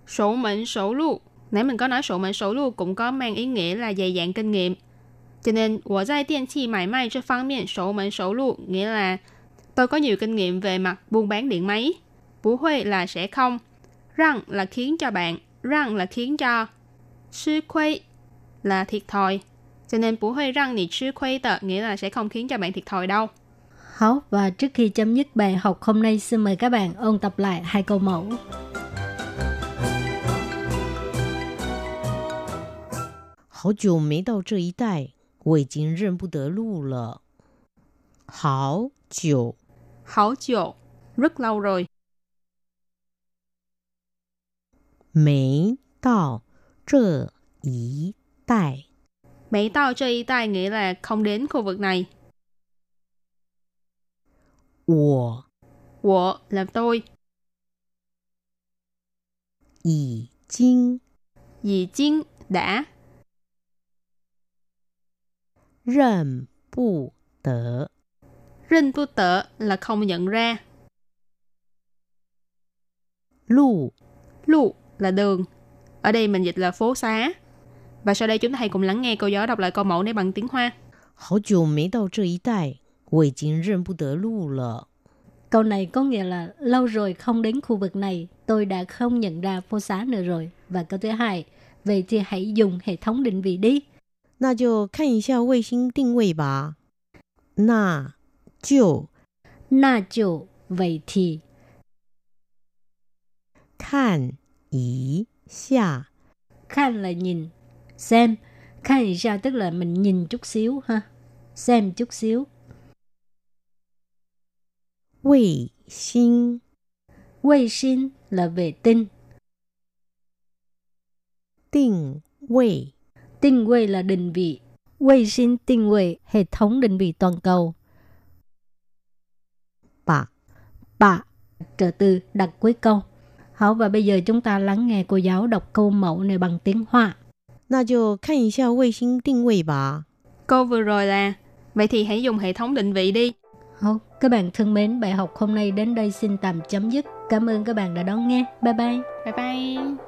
số mệnh số lu. Nãy mình có nói số mệnh số lu cũng có mang ý nghĩa là dày dặn kinh nghiệm. Cho nên, của tại tiền chi mãi mãi cho phương miện sổ mệnh sổ lu nghĩa là tôi có nhiều kinh nghiệm về mặt buôn bán điện máy. Bú huê là sẽ không. Răng là khiến cho bạn. Răng là khiến cho. Sư khuê là thiệt thòi. Cho nên bù hơi răng nì chứ khuây tờ nghĩa là sẽ không khiến cho bạn thiệt thòi đâu. Hảo, và trước khi chấm dứt bài học hôm nay, xin mời các bạn ôn tập lại hai câu mẫu. 好久没到这一带，我已经认不得路了。好久 hảo 久, rất lâu rồi. Mấy đào trợ ý đại. Mấy đào trợ ý đại nghĩa là không đến khu vực này. Wo. Wo là tôi. Ý chinh. Ý chinh đã. Rèn bù tớ Rinh tu tợ là không nhận ra. 路 Lụ là đường. Ở đây mình dịch là phố xá. Và sau đây chúng ta hãy cùng lắng nghe cô giáo đọc lại câu mẫu này bằng tiếng Hoa. 好久没到这一带，我已经认不得路了。 Câu này có nghĩa là lâu rồi không đến khu vực này, tôi đã không nhận ra phố xá nữa rồi. Và câu thứ hai, vậy thì hãy dùng hệ thống định vị đi. 那就看一下卫星定位吧。那 就 Na就vậy thì 看一下 Khan là nhìn, xem. Khan thì sao tức là mình nhìn chút xíu ha. Xem chút xíu. 卫星 Vệ sinh là vệ tinh. 定位 Tinh vị là định vị. Vệ sinh tinh vị, hệ thống định vị toàn cầu. Bà, trợ từ đặt cuối câu. Hảo và bây giờ chúng ta lắng nghe cô giáo đọc câu mẫu này bằng tiếng Hoa. 那就看一下卫星定位吧。 Câu vừa rồi là Vậy thì hãy dùng hệ thống định vị đi. Hảo, các bạn thân mến, bài học hôm nay đến đây xin tạm chấm dứt. Cảm ơn các bạn đã đón nghe. Bye bye. Bye bye.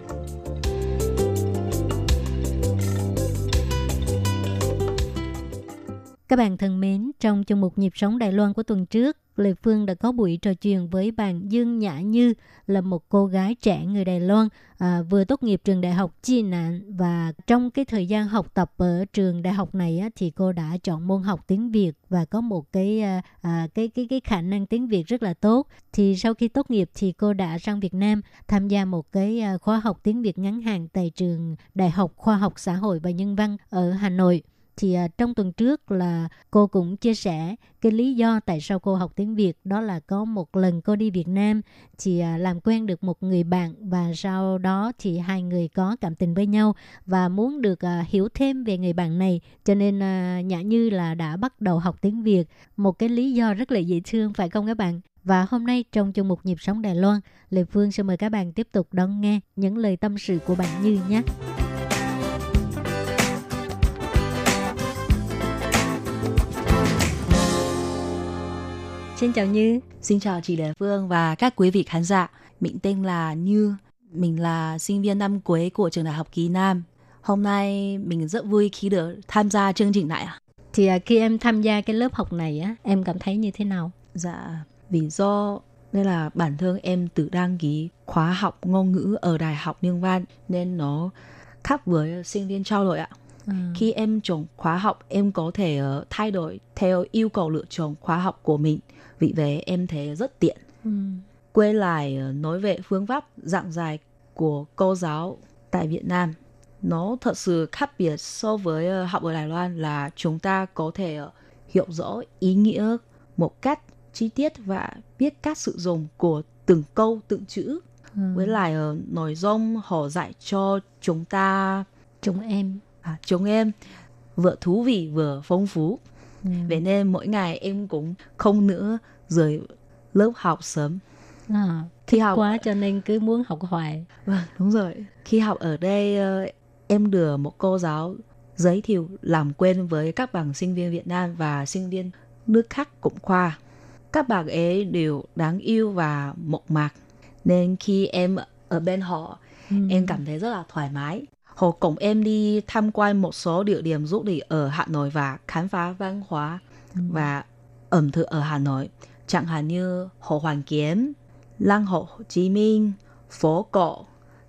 Các bạn thân mến, trong chương mục nhịp sống Đài Loan của tuần trước, Lê Phương đã có buổi trò chuyện với bạn Dương Nhã Như là một cô gái trẻ người Đài Loan à, vừa tốt nghiệp trường đại học Chi Nạn và trong cái thời gian học tập ở trường đại học này á, thì cô đã chọn môn học tiếng Việt và có một cái à, à cái cái cái khả năng tiếng Việt rất là tốt. Thì sau khi tốt nghiệp thì cô đã sang Việt Nam tham gia một cái à, khóa học tiếng Việt ngắn hạn tại trường Đại học Khoa học Xã hội và Nhân văn ở Hà Nội thì à, trong tuần trước là cô cũng chia sẻ cái lý do tại sao cô học tiếng Việt. Đó là có một lần cô đi Việt Nam thì à, làm quen được một người bạn và sau đó thì hai người có cảm tình với nhau và muốn được à, hiểu thêm về người bạn này. Cho nên à, Nhã Như là đã bắt đầu học tiếng Việt. Một cái lý do rất là dễ thương phải không các bạn? Và hôm nay trong chương mục nhịp sống Đài Loan, Lê Phương sẽ mời các bạn tiếp tục đón nghe những lời tâm sự của bạn Như nhé. Xin chào Như. Xin chào chị Lê Phương và các quý vị khán giả. Mình tên là Như. Mình là sinh viên năm cuối của trường đại học Kỳ Nam. Hôm nay mình rất vui khi được tham gia chương trình này. Thì à, khi em tham gia cái lớp học này á, em cảm thấy như thế nào? Dạ, vì do đây là bản thân em tự đăng ký khóa học ngôn ngữ ở Đại học Nhân văn nên nó khác với sinh viên trao đổi ạ. Ừ. Khi em chọn khóa học, em có thể ờ, thay đổi theo yêu cầu lựa chọn khóa học của mình. Vì vậy em thấy rất tiện. Ừ. Quay lại ờ, nói về phương pháp giảng giải của cô giáo tại Việt Nam. Nó thật sự khác biệt so với ờ, học ở Đài Loan là chúng ta có thể hiểu rõ ý nghĩa một cách chi tiết và biết cách sử dụng của từng câu từng chữ. Ừ. Với lại nội dung họ dạy cho chúng ta Chúng em. À, chúng em vừa thú vị vừa phong phú. Ừ. Vậy nên mỗi ngày em cũng không nữa rời lớp học sớm. À, Khi học quá cho nên cứ muốn học hoài. Vâng, đúng rồi. Khi học ở đây, ờ, em được một cô giáo giới thiệu làm quen với các bạn sinh viên Việt Nam và sinh viên nước khác cũng khoa. Các bạn ấy đều đáng yêu và mộc mạc. Nên khi em ở bên họ, Ừ. em cảm thấy rất là thoải mái. Họ cùng em đi tham quan một số địa điểm du lịch ở Hà Nội và khám phá văn hóa và ẩm thực ở Hà Nội. Chẳng hạn như Hồ Hoàn Kiếm, Lăng Hồ Chí Minh, phố cổ,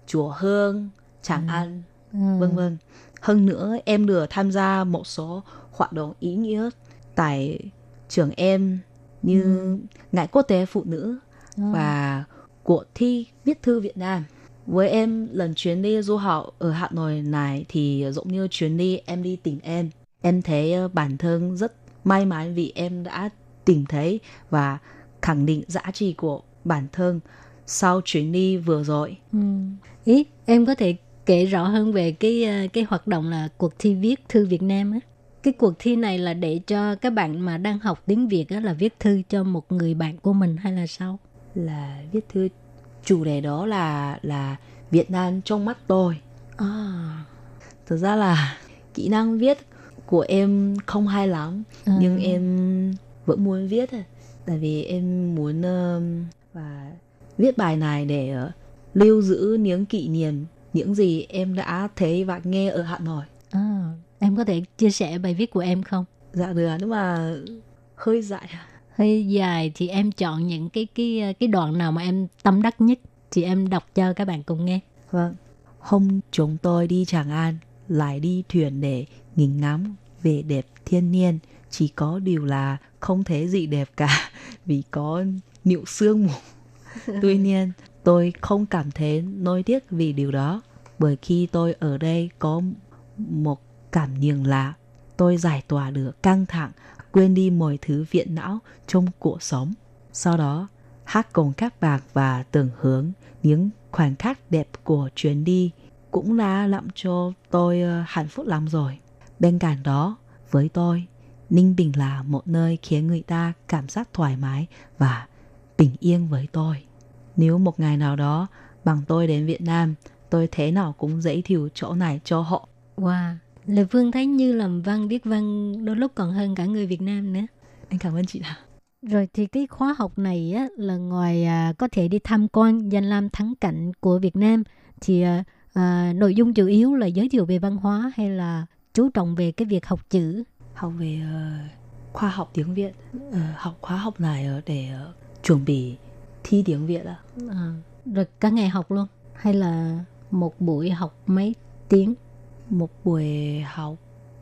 chùa Hương, Tràng An, Ừ. vân vân. Hơn nữa em được tham gia một số hoạt động ý nghĩa tại trường em như Ngày Quốc tế Phụ nữ Ừ. và cuộc thi viết thư Việt Nam. Với em lần chuyến đi du học ở Hà Nội này thì giống như chuyến đi em đi tìm em. Em thấy ờ, bản thân rất may mắn vì em đã tìm thấy và khẳng định giá trị của bản thân sau chuyến đi vừa rồi. Ừ. Ý, em có thể kể rõ hơn về cái ờ, cái hoạt động là cuộc thi viết thư Việt Nam á. Cái cuộc thi này là để cho các bạn mà đang học tiếng Việt á là viết thư cho một người bạn của mình hay là sao? Là viết thư chủ đề đó là là Việt Nam trong mắt tôi. À. Thực ra là kỹ năng viết của em không hay lắm À. nhưng em vẫn muốn viết thôi. tại vì em muốn um, và viết bài này để ờ, lưu giữ những kỷ niệm những gì em đã thấy và nghe ở Hà Nội À, em có thể chia sẻ bài viết của em không? dạ được nhưng mà hơi dại Hơi dài thì em chọn những cái cái cái đoạn nào mà em tâm đắc nhất thì em đọc cho các bạn cùng nghe. vâng. Hôm chúng tôi đi Tràng An lại đi thuyền để nhìn ngắm vẻ đẹp thiên nhiên. Chỉ có điều là không thấy gì đẹp cả vì có nịu sương mù. Tuy nhiên tôi không cảm thấy nối tiếc vì điều đó bởi khi tôi ở đây có một cảm nhận lạ tôi giải tỏa được căng thẳng quên đi mọi thứ viện não trong cuộc sống sau đó hát cùng các bạn và tưởng hướng những khoảnh khắc đẹp của chuyến đi cũng đã làm cho tôi ờ, hạnh phúc lắm rồi bên cạnh đó với tôi Ninh Bình là một nơi khiến người ta cảm giác thoải mái và bình yên với tôi. Nếu một ngày nào đó bằng tôi đến Việt Nam, tôi thế nào cũng dễ thiểu chỗ này cho họ. Wow, Lê Phương thấy như làm văn viết văn đôi lúc còn hơn cả người Việt Nam nữa. Anh cảm ơn chị ạ. Rồi thì cái khóa học này á, là ngoài à, có thể đi tham quan danh lam thắng cảnh của Việt Nam thì à, à, nội dung chủ yếu là giới thiệu về văn hóa hay là chú trọng về cái việc học chữ. Học về uh, khoa học tiếng Việt. Uh, học khóa học này uh, để uh, chuẩn bị thi tiếng Việt ạ. À, rồi cả ngày học luôn hay là một buổi học mấy tiếng? Một buổi học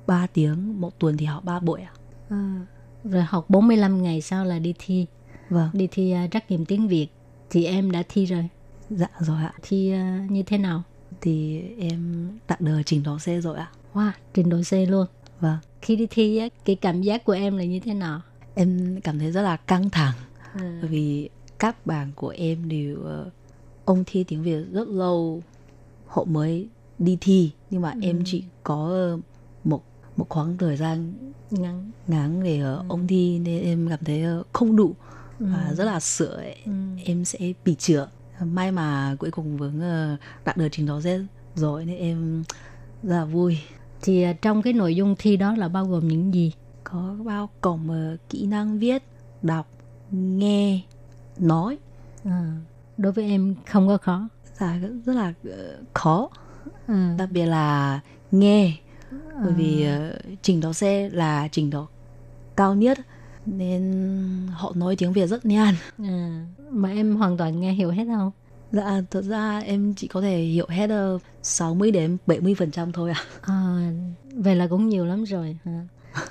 3 tiếng, một tuần thì học 3 buổi ạ. À, rồi học 45 ngày sau là đi thi. Vâng. Đi thi uh, trắc nghiệm tiếng Việt thì em đã thi rồi. Dạ rồi ạ. Thi uh, như thế nào? Thì em đạt được trình độ C rồi ạ. Wow, trình độ C luôn. Vâng. Khi đi thi cái cảm giác của em là như thế nào? Em cảm thấy rất là căng thẳng. À. Bởi vì các bạn của em đều uh, ông thi tiếng Việt rất lâu họ mới đi thi nhưng mà ừ. em chỉ có uh, một một khoảng thời gian ngắn ngắn để uh, ừ. ông thi nên em cảm thấy uh, không đủ ừ. và rất là sợ ấy. Ừ. em sẽ bị trượt may mà cuối cùng vẫn đạt được trình độ Z rồi nên em rất là vui thì trong cái nội dung thi đó là bao gồm những gì có bao gồm uh, kỹ năng viết đọc nghe nói à, đối với em không có khó dạ rất là uh, khó à. đặc biệt là nghe bởi vì uh, trình độ C là trình độ cao nhất nên họ nói tiếng Việt rất nhanh à, mà em hoàn toàn nghe hiểu hết không Dạ, thật ra em chỉ có thể hiểu hết uh, 60 đến 70 phần trăm thôi ạ. À. à, vậy là cũng nhiều lắm rồi. À.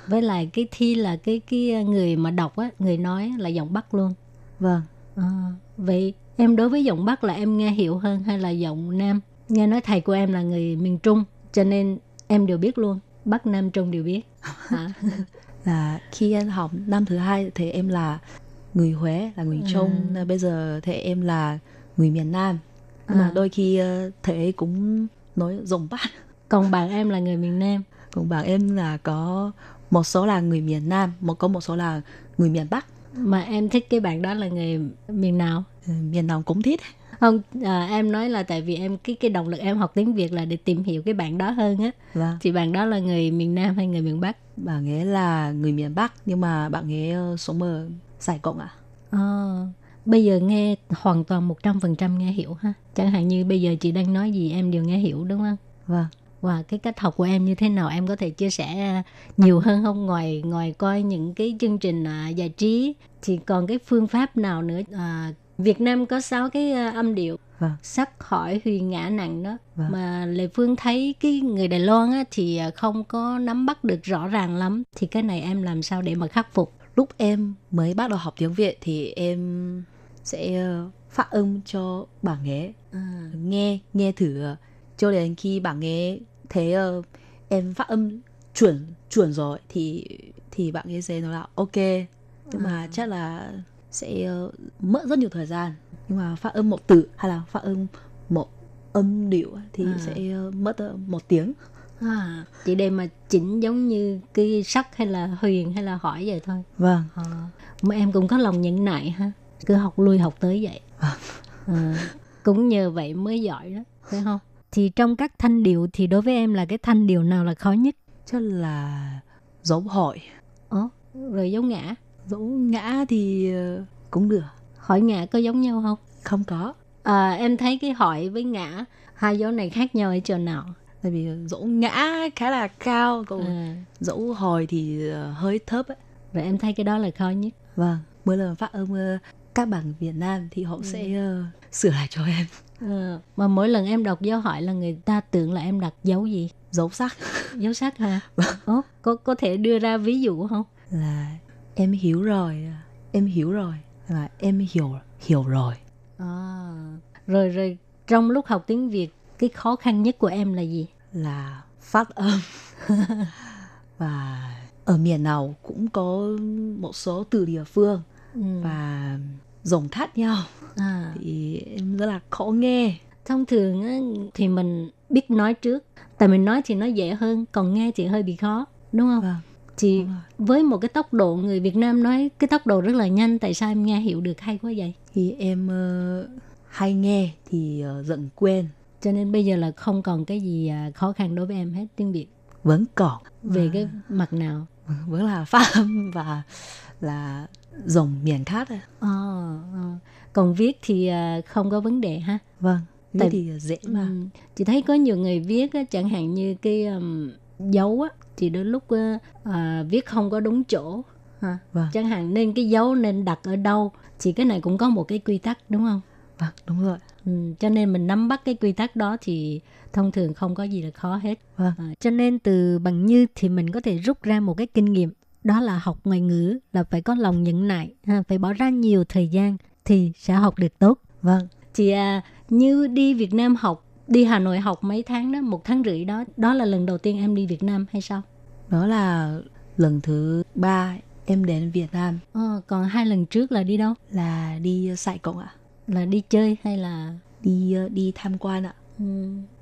Với lại cái thi là cái cái người mà đọc á, người nói là giọng Bắc luôn. Vâng. À, vậy em đối với giọng Bắc là em nghe hiểu hơn hay là giọng Nam? Nghe nói thầy của em là người miền Trung, cho nên em đều biết luôn. Bắc Nam Trung đều biết. Hả? là khi em học năm thứ hai thì em là người Huế, là người Trung. À. Bây giờ thì em là người miền Nam. Nhưng à. mà đôi khi thầy ấy cũng nói giọng Bắc. Còn bạn em là người miền Nam. Còn bạn em là có một số là người miền Nam, một có một số là người miền Bắc mà em thích cái bạn đó là người miền nào ừ, miền nào cũng thích không à, em nói là tại vì em cái cái động lực em học tiếng việt là để tìm hiểu cái bạn đó hơn á. Vâng. thì bạn đó là người miền nam hay người miền bắc? Bạn ấy là người miền bắc nhưng mà bạn ấy ờ, sống ở sài gòn ạ. À? à, bây giờ nghe hoàn toàn một trăm phần trăm nghe hiểu ha. Chẳng hạn như bây giờ chị đang nói gì em đều nghe hiểu đúng không? Vâng. Và cái cách học của em như thế nào em có thể chia sẻ nhiều hơn không? Ngoài ngoài coi những cái chương trình à, giải trí thì còn cái phương pháp nào nữa à, Việt Nam có sáu cái uh, âm điệu vâng. sắc hỏi huyền ngã nặng đó vâng. mà lệ phương thấy cái người đài loan á, thì à, không có nắm bắt được rõ ràng lắm thì cái này em làm sao để mà khắc phục lúc em mới bắt đầu học tiếng việt thì em sẽ phát âm cho bạn ấy à. nghe nghe thử cho đến khi bạn ấy thế uh, em phát âm chuẩn chuẩn rồi thì thì bạn ấy sẽ nói là ok nhưng mà à. chắc là sẽ uh, mất rất nhiều thời gian. Nhưng mà phát âm một từ hay là phát âm một âm điệu thì à. sẽ uh, mất uh, một tiếng. À, chỉ để mà chỉnh giống như cái sắc hay là huyền hay là hỏi vậy thôi. Vâng. À, mà em cũng có lòng nhẫn nại ha. Cứ học lui học tới vậy. Vâng. à, cũng nhờ vậy mới giỏi đó phải không? Thì trong các thanh điệu thì đối với em là cái thanh điệu nào là khó nhất? Chắc là dấu hỏi. Ồ rồi dấu ngã dấu ngã thì ờ, cũng được hỏi ngã có giống nhau không không có à, em thấy cái hỏi với ngã hai dấu này khác nhau ở chỗ nào tại vì dấu ngã khá là cao còn à. dấu hồi thì ờ, hơi thấp ấy rồi em thấy cái đó là khó nhất vâng mỗi lần phát âm các bạn Việt Nam thì họ ừ. sẽ uh, sửa lại cho em À, mà mỗi lần em đọc dấu hỏi là người ta tưởng là em đặt dấu gì? Dấu sắc. dấu sắc hả? Ồ, có có thể đưa ra ví dụ không? Là em hiểu rồi, em hiểu rồi, là em hiểu hiểu rồi. À, rồi rồi trong lúc học tiếng Việt cái khó khăn nhất của em là gì? Là phát âm. và ở miền nào cũng có một số từ địa phương ừ. và dùng khác nhau à. thì em rất là khó nghe thông thường á, thì mình biết nói trước tại mình nói thì nó dễ hơn còn nghe thì hơi bị khó đúng không vâng. Thì với một cái tốc độ người Việt Nam nói cái tốc độ rất là nhanh tại sao em nghe hiểu được hay quá vậy Thì em ờ, hay nghe thì ờ, dần quên. cho nên bây giờ là không còn cái gì à, khó khăn đối với em hết tiếng Việt Vẫn còn. về cái mặt nào Vẫn là phát âm và là dòng miền khác. Ờ, ờ. còn viết thì à, không có vấn đề ha Vâng. Viết Tại- thì dễ mà. Ừ. chị thấy có nhiều người viết chẳng hạn như cái um, dấu á thì đôi lúc à, viết không có đúng chỗ ha. Vâng. chẳng hạn nên cái dấu nên đặt ở đâu thì cái này cũng có một cái quy tắc đúng không Vâng, đúng rồi. ừ. cho nên mình nắm bắt cái quy tắc đó thì thông thường không có gì là khó hết Vâng. à, cho nên từ bằng như thì mình có thể rút ra một cái kinh nghiệm đó là học ngoại ngữ là phải có lòng nhẫn nại ha, phải bỏ ra nhiều thời gian thì sẽ học được tốt Vâng. thì à, như đi Việt Nam học đi Hà Nội học mấy tháng đó một tháng rưỡi đó đó là lần đầu tiên em đi Việt Nam hay sao? Đó là lần thứ ba em đến Việt Nam. Ờ, còn hai lần trước là đi đâu? Là đi Sài Gòn ạ. là đi chơi hay là? Đi đi tham quan ạ. ừ,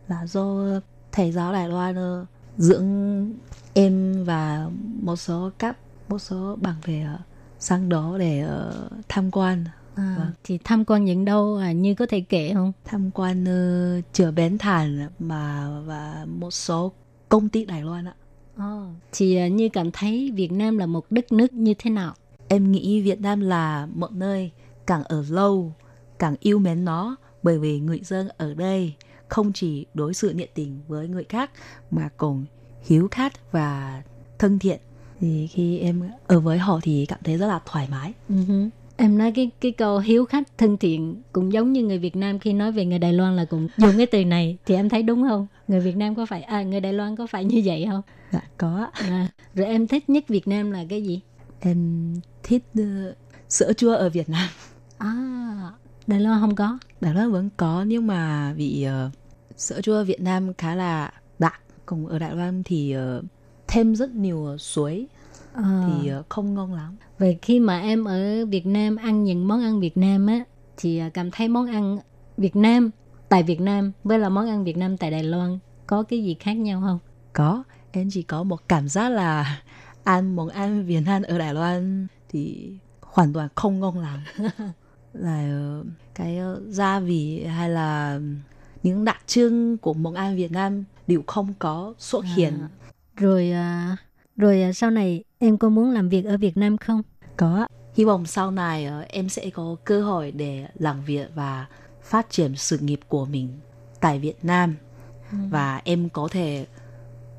Là do thầy giáo Đài Loan ờ, dưỡng em và một số các một số bạn bè ờ, sang đó để ờ, tham quan à, Vâng. thì tham quan những đâu à, như có thể kể không tham quan uh, chợ Bến Thành mà và một số công ty Đài Loan ạ. Ờ, thì à, như cảm thấy Việt Nam là một đất nước như thế nào Em nghĩ Việt Nam là một nơi càng ở lâu càng yêu mến nó bởi vì người dân ở đây không chỉ đối xử nhiệt tình với người khác mà còn hiếu khách và thân thiện. Thì khi em ở với họ thì cảm thấy rất là thoải mái. Ừ Em nói cái cái câu hiếu khách thân thiện cũng giống như người Việt Nam khi nói về người Đài Loan là cũng dùng cái từ này thì em thấy đúng không? Người Việt Nam có phải à người Đài Loan có phải như vậy không? Dạ có. À, rồi em thích nhất Việt Nam là cái gì? Em thích ờ, sữa chua ở Việt Nam. À, Đài Loan không có. Đài Loan vẫn có nhưng mà vì ờ, sữa chua Việt Nam khá là đặc. Còn ở Đài Loan thì ờ, thêm rất nhiều suối À, thì ờ, không ngon lắm. về khi mà em ở Việt Nam ăn những món ăn Việt Nam á thì à, cảm thấy món ăn Việt Nam tại Việt Nam với là món ăn Việt Nam tại Đài Loan có cái gì khác nhau không? Có, em chỉ có một cảm giác là ăn món ăn Việt Nam ở Đài Loan thì hoàn toàn không ngon lắm. là ờ, cái ờ, gia vị hay là những đặc trưng của món ăn Việt Nam đều không có xuất hiện. À, rồi à, rồi à, sau này em có muốn làm việc ở Việt Nam không? Có. Hy vọng sau này ờ, em sẽ có cơ hội để làm việc và phát triển sự nghiệp của mình tại Việt Nam. Và em có thể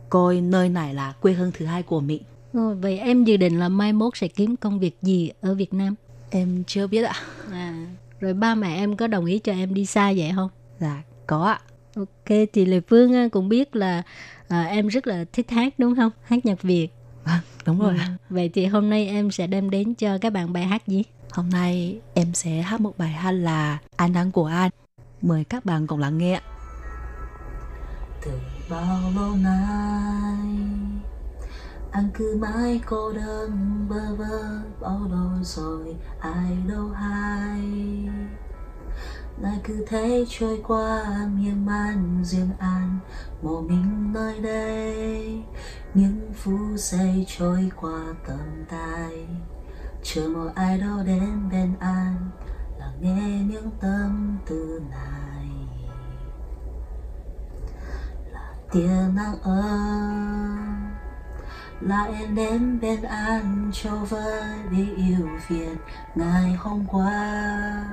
coi nơi này là quê hương thứ hai của mình. Rồi, vậy em dự định là mai mốt sẽ kiếm công việc gì ở Việt Nam? Em chưa biết ạ. À, rồi ba mẹ em có đồng ý cho em đi xa vậy không? Dạ, có ạ. Ok, thì Lê Phương á, cũng biết là à, em rất là thích hát đúng không? Hát nhạc Việt. Vâng, đúng rồi. Ừ. Vậy thì hôm nay em sẽ đem đến cho các bạn bài hát gì? Hôm nay em sẽ hát một bài hát là An Nắng của An. Mời các bạn cùng lắng nghe. ạ. Từ bao lâu nay Anh cứ mãi cô đơn bơ vơ Bao lâu rồi ai đâu hay lại cứ thế trôi qua miên man riêng an, Một mình nơi đây. Những phút giây trôi qua tầm tay. Chờ một ai đó đến bên an, Lắng nghe những tâm tư này. Là tia nắng ấm là em đến bên an cho vơi đi yêu phiền ngày hôm qua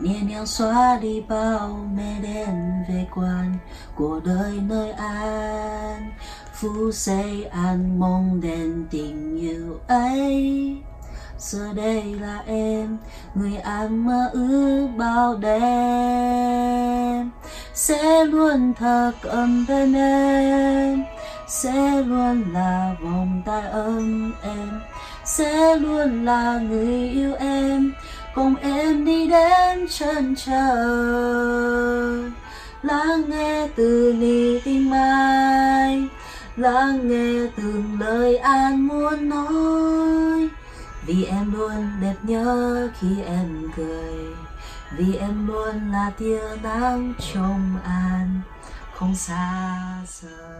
nhẹ nhàng xóa đi bao mê đen về quan của đời nơi an. Phú xây an mong đèn tình yêu ấy. Giờ đây là em, người anh mơ ước bao đêm. Sẽ luôn thật ấm bên em. Sẽ luôn là vòng tay ấm em. Sẽ luôn là người yêu em cùng em đi đến chân trời. Lắng nghe từ ly tinh mai. Lắng nghe từng lời an muốn nói. Vì em luôn đẹp nhớ khi em cười. Vì em luôn là tia nắng trong an. Không xa rời.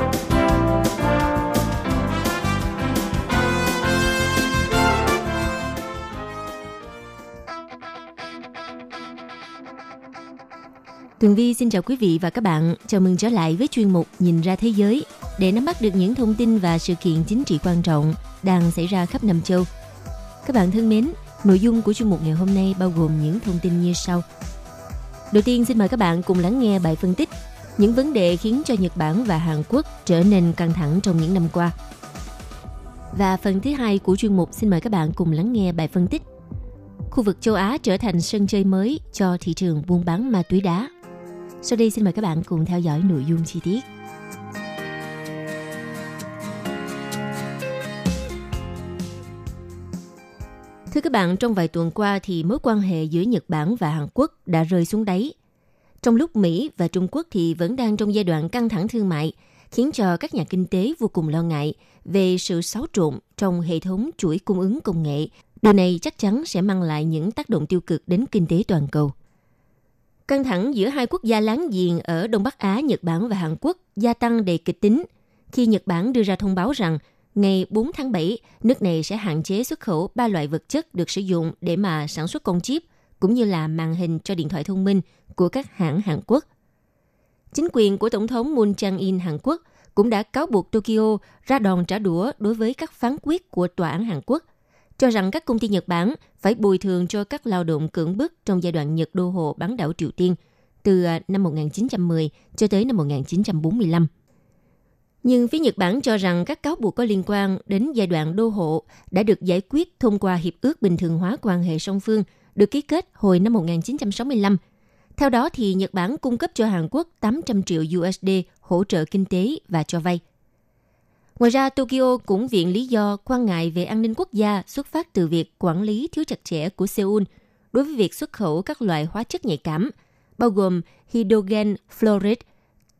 Tường Vi xin chào quý vị và các bạn. Chào mừng trở lại với chuyên mục Nhìn ra thế giới để nắm bắt được những thông tin và sự kiện chính trị quan trọng đang xảy ra khắp Nam châu. Các bạn thân mến, nội dung của chuyên mục ngày hôm nay bao gồm những thông tin như sau. Đầu tiên xin mời các bạn cùng lắng nghe bài phân tích những vấn đề khiến cho Nhật Bản và Hàn Quốc trở nên căng thẳng trong những năm qua. Và phần thứ hai của chuyên mục xin mời các bạn cùng lắng nghe bài phân tích Khu vực châu Á trở thành sân chơi mới cho thị trường buôn bán ma túy đá. Sau đây xin mời các bạn cùng theo dõi nội dung chi tiết. Thưa các bạn, trong vài tuần qua thì mối quan hệ giữa Nhật Bản và Hàn Quốc đã rơi xuống đáy. Trong lúc Mỹ và Trung Quốc thì vẫn đang trong giai đoạn căng thẳng thương mại, khiến cho các nhà kinh tế vô cùng lo ngại về sự xáo trộn trong hệ thống chuỗi cung ứng công nghệ. Điều này chắc chắn sẽ mang lại những tác động tiêu cực đến kinh tế toàn cầu. Căng thẳng giữa hai quốc gia láng giềng ở Đông Bắc Á, Nhật Bản và Hàn Quốc gia tăng đầy kịch tính khi Nhật Bản đưa ra thông báo rằng ngày 4 tháng 7, nước này sẽ hạn chế xuất khẩu ba loại vật chất được sử dụng để mà sản xuất con chip cũng như là màn hình cho điện thoại thông minh của các hãng Hàn Quốc. Chính quyền của Tổng thống Moon Jae-in Hàn Quốc cũng đã cáo buộc Tokyo ra đòn trả đũa đối với các phán quyết của tòa án Hàn Quốc cho rằng các công ty Nhật Bản phải bồi thường cho các lao động cưỡng bức trong giai đoạn Nhật đô hộ bán đảo Triều Tiên từ à, năm 1910 cho tới năm 1945. Nhưng phía Nhật Bản cho rằng các cáo buộc có liên quan đến giai đoạn đô hộ đã được giải quyết thông qua Hiệp ước Bình thường hóa quan hệ song phương được ký kết hồi năm 1965. Theo đó thì Nhật Bản cung cấp cho Hàn Quốc 800 triệu USD hỗ trợ kinh tế và cho vay. Ngoài ra, Tokyo cũng viện lý do quan ngại về an ninh quốc gia xuất phát từ việc quản lý thiếu chặt chẽ của Seoul đối với việc xuất khẩu các loại hóa chất nhạy cảm, bao gồm hydrogen fluoride.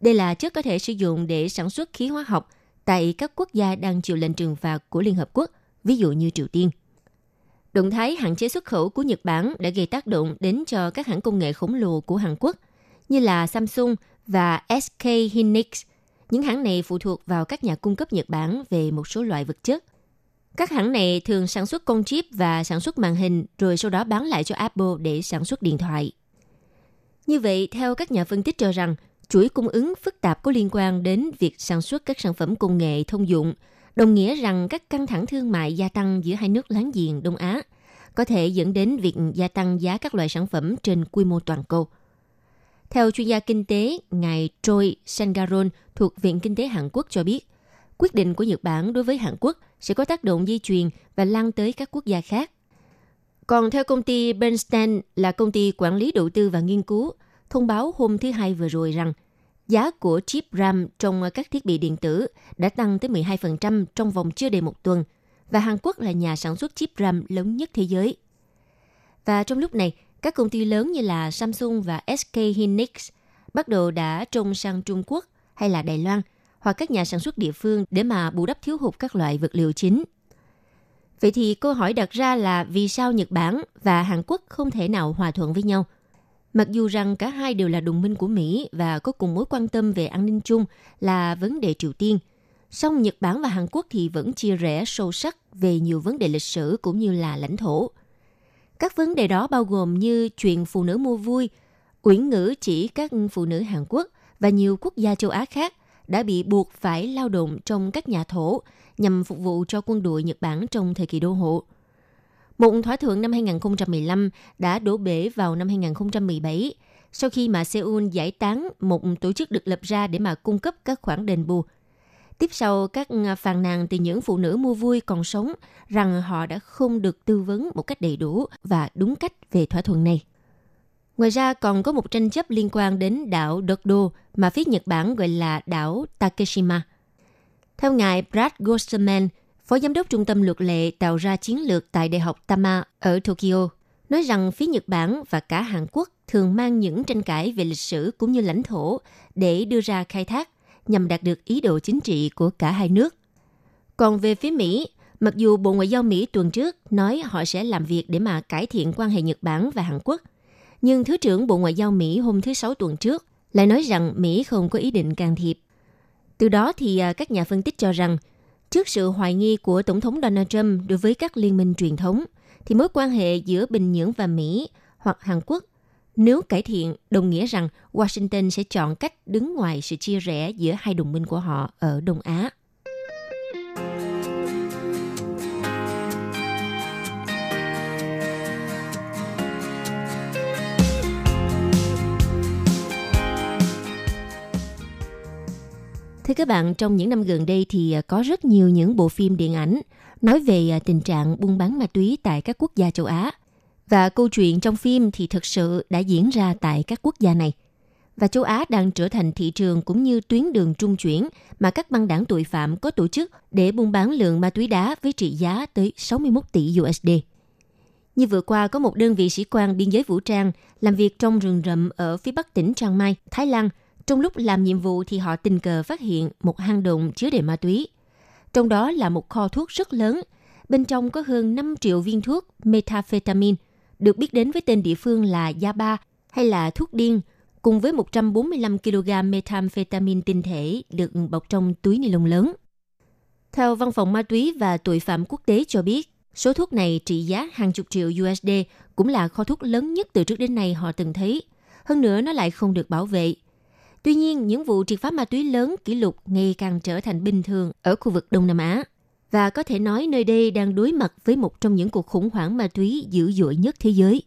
Đây là chất có thể sử dụng để sản xuất khí hóa học tại các quốc gia đang chịu lệnh trừng phạt của Liên Hợp Quốc, ví dụ như Triều Tiên. Động thái hạn chế xuất khẩu của Nhật Bản đã gây tác động đến cho các hãng công nghệ khổng lồ của Hàn Quốc như là Samsung và SK Hynix – những hãng này phụ thuộc vào các nhà cung cấp Nhật Bản về một số loại vật chất. Các hãng này thường sản xuất con chip và sản xuất màn hình rồi sau đó bán lại cho Apple để sản xuất điện thoại. Như vậy, theo các nhà phân tích cho rằng, chuỗi cung ứng phức tạp có liên quan đến việc sản xuất các sản phẩm công nghệ thông dụng, đồng nghĩa rằng các căng thẳng thương mại gia tăng giữa hai nước láng giềng Đông Á có thể dẫn đến việc gia tăng giá các loại sản phẩm trên quy mô toàn cầu – theo chuyên gia kinh tế, ngài Choi Sangaron thuộc Viện Kinh tế Hàn Quốc cho biết, quyết định của Nhật Bản đối với Hàn Quốc sẽ có tác động di truyền và lan tới các quốc gia khác. Còn theo công ty Bernstein là công ty quản lý đầu tư và nghiên cứu, thông báo hôm thứ Hai vừa rồi rằng giá của chip RAM trong các thiết bị điện tử đã tăng tới 12% trong vòng chưa đầy một tuần và Hàn Quốc là nhà sản xuất chip RAM lớn nhất thế giới. Và trong lúc này, các công ty lớn như là Samsung và SK Hynix bắt đầu đã trông sang Trung Quốc hay là Đài Loan hoặc các nhà sản xuất địa phương để mà bù đắp thiếu hụt các loại vật liệu chính. Vậy thì câu hỏi đặt ra là vì sao Nhật Bản và Hàn Quốc không thể nào hòa thuận với nhau? Mặc dù rằng cả hai đều là đồng minh của Mỹ và có cùng mối quan tâm về an ninh chung là vấn đề Triều Tiên, song Nhật Bản và Hàn Quốc thì vẫn chia rẽ sâu sắc về nhiều vấn đề lịch sử cũng như là lãnh thổ. Các vấn đề đó bao gồm như chuyện phụ nữ mua vui, uyển ngữ chỉ các phụ nữ Hàn Quốc và nhiều quốc gia châu Á khác đã bị buộc phải lao động trong các nhà thổ nhằm phục vụ cho quân đội Nhật Bản trong thời kỳ đô hộ. Một thỏa thuận năm 2015 đã đổ bể vào năm 2017 sau khi mà Seoul giải tán một tổ chức được lập ra để mà cung cấp các khoản đền bù Tiếp sau các à, phàn nàn từ những phụ nữ mua vui còn sống rằng họ đã không được tư vấn một cách đầy đủ và đúng cách về thỏa thuận này. Ngoài ra còn có một tranh chấp liên quan đến đảo Dokdo mà phía Nhật Bản gọi là đảo Takeshima. Theo ngài Brad Gosterman, Phó Giám đốc Trung tâm Luật lệ tạo ra chiến lược tại Đại học Tama ở Tokyo, nói rằng phía Nhật Bản và cả Hàn Quốc thường mang những tranh cãi về lịch sử cũng như lãnh thổ để đưa ra khai thác nhằm đạt được ý đồ chính trị của cả hai nước. Còn về phía Mỹ, mặc dù Bộ Ngoại giao Mỹ tuần trước nói họ sẽ làm việc để mà cải thiện quan hệ Nhật Bản và Hàn Quốc, nhưng Thứ trưởng Bộ Ngoại giao Mỹ hôm thứ Sáu tuần trước lại nói rằng Mỹ không có ý định can thiệp. Từ đó thì à, các nhà phân tích cho rằng, trước sự hoài nghi của Tổng thống Donald Trump đối với các liên minh truyền thống, thì mối quan hệ giữa Bình Nhưỡng và Mỹ hoặc Hàn Quốc nếu cải thiện đồng nghĩa rằng Washington sẽ chọn cách đứng ngoài sự chia rẽ giữa hai đồng minh của họ ở Đông Á. Thưa các bạn, trong những năm gần đây thì à, có rất nhiều những bộ phim điện ảnh nói về à, tình trạng buôn bán ma túy tại các quốc gia châu Á. Và câu chuyện trong phim thì thực sự đã diễn ra tại các quốc gia này. Và châu Á đang trở thành thị trường cũng như tuyến đường trung chuyển mà các băng đảng tội phạm có tổ chức để buôn bán lượng ma túy đá với trị giá tới 61 tỷ USD. Như vừa qua, có một đơn vị sĩ quan biên giới vũ trang làm việc trong rừng rậm ở phía bắc tỉnh Chiang Mai, Thái Lan – trong lúc làm nhiệm vụ thì họ tình cờ phát hiện một hang động chứa đầy ma túy. Trong đó là một kho thuốc rất lớn. Bên trong có hơn 5 triệu viên thuốc methamphetamine, được biết đến với tên địa phương là Yaba hay là thuốc điên, cùng với 145 kg methamphetamine tinh thể được bọc trong túi ni lông lớn. Theo Văn phòng Ma túy và Tội phạm Quốc tế cho biết, số thuốc này trị giá hàng chục triệu USD cũng là kho thuốc lớn nhất từ trước đến nay họ từng thấy. Hơn nữa nó lại không được bảo vệ, Tuy nhiên, những vụ triệt phá ma túy lớn kỷ lục ngày càng trở thành bình thường ở khu vực Đông Nam Á. Và có thể nói nơi đây đang đối mặt với một trong những cuộc khủng hoảng ma túy dữ dội nhất thế giới.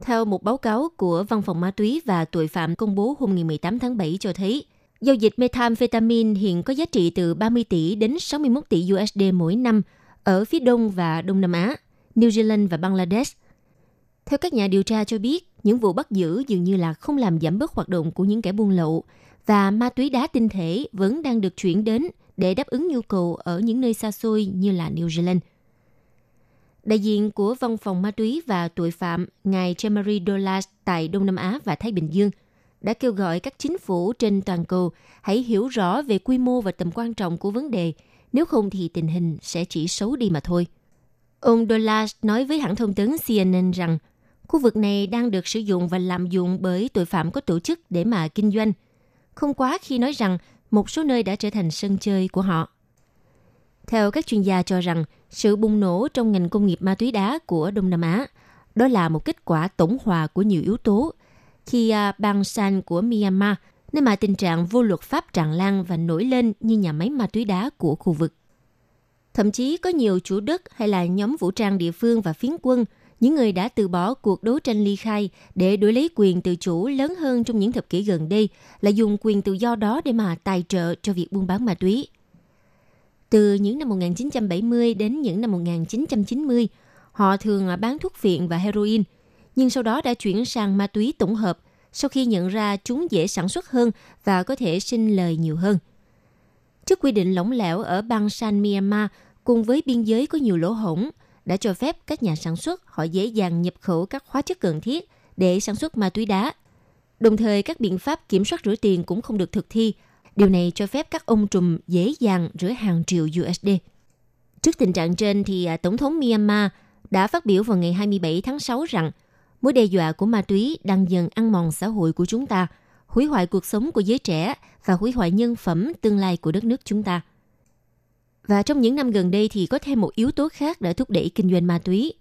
Theo một báo cáo của Văn phòng Ma túy và Tội phạm công bố hôm ngày 18 tháng 7 cho thấy, giao dịch methamphetamine hiện có giá trị từ 30 tỷ đến 61 tỷ USD mỗi năm ở phía Đông và Đông Nam Á, New Zealand và Bangladesh. Theo các nhà điều tra cho biết, những vụ bắt giữ dường như là không làm giảm bớt hoạt động của những kẻ buôn lậu và ma túy đá tinh thể vẫn đang được chuyển đến để đáp ứng nhu cầu ở những nơi xa xôi như là New Zealand. Đại diện của Văn phòng Ma túy và Tội phạm ngài Jamari Dolas tại Đông Nam Á và Thái Bình Dương đã kêu gọi các chính phủ trên toàn cầu hãy hiểu rõ về quy mô và tầm quan trọng của vấn đề, nếu không thì tình hình sẽ chỉ xấu đi mà thôi. Ông Dolas nói với hãng thông tấn CNN rằng Khu vực này đang được sử dụng và lạm dụng bởi tội phạm có tổ chức để mà kinh doanh. Không quá khi nói rằng một số nơi đã trở thành sân chơi của họ. Theo các chuyên gia cho rằng, sự bùng nổ trong ngành công nghiệp ma túy đá của Đông Nam Á đó là một kết quả tổng hòa của nhiều yếu tố. Khi à, bang San của Myanmar, nơi mà tình trạng vô luật pháp tràn lan và nổi lên như nhà máy ma túy đá của khu vực. Thậm chí có nhiều chủ đất hay là nhóm vũ trang địa phương và phiến quân những người đã từ bỏ cuộc đấu tranh ly khai để đổi lấy quyền tự chủ lớn hơn trong những thập kỷ gần đây là dùng quyền tự do đó để mà tài trợ cho việc buôn bán ma túy. Từ những năm 1970 đến những năm 1990, họ thường bán thuốc phiện và heroin, nhưng sau đó đã chuyển sang ma túy tổng hợp sau khi nhận ra chúng dễ sản xuất hơn và có thể sinh lời nhiều hơn. Trước quy định lỏng lẻo ở bang San Myanmar cùng với biên giới có nhiều lỗ hổng – đã cho phép các nhà sản xuất họ dễ dàng nhập khẩu các hóa chất cần thiết để sản xuất ma túy đá. Đồng thời, các biện pháp kiểm soát rửa tiền cũng không được thực thi. Điều này cho phép các ông trùm dễ dàng rửa hàng triệu USD. Trước tình trạng trên, thì à, Tổng thống Myanmar đã phát biểu vào ngày 27 tháng 6 rằng mối đe dọa của ma túy đang dần ăn mòn xã hội của chúng ta, hủy hoại cuộc sống của giới trẻ và hủy hoại nhân phẩm tương lai của đất nước chúng ta. Và trong những năm gần đây thì có thêm một yếu tố khác đã thúc đẩy kinh doanh ma túy,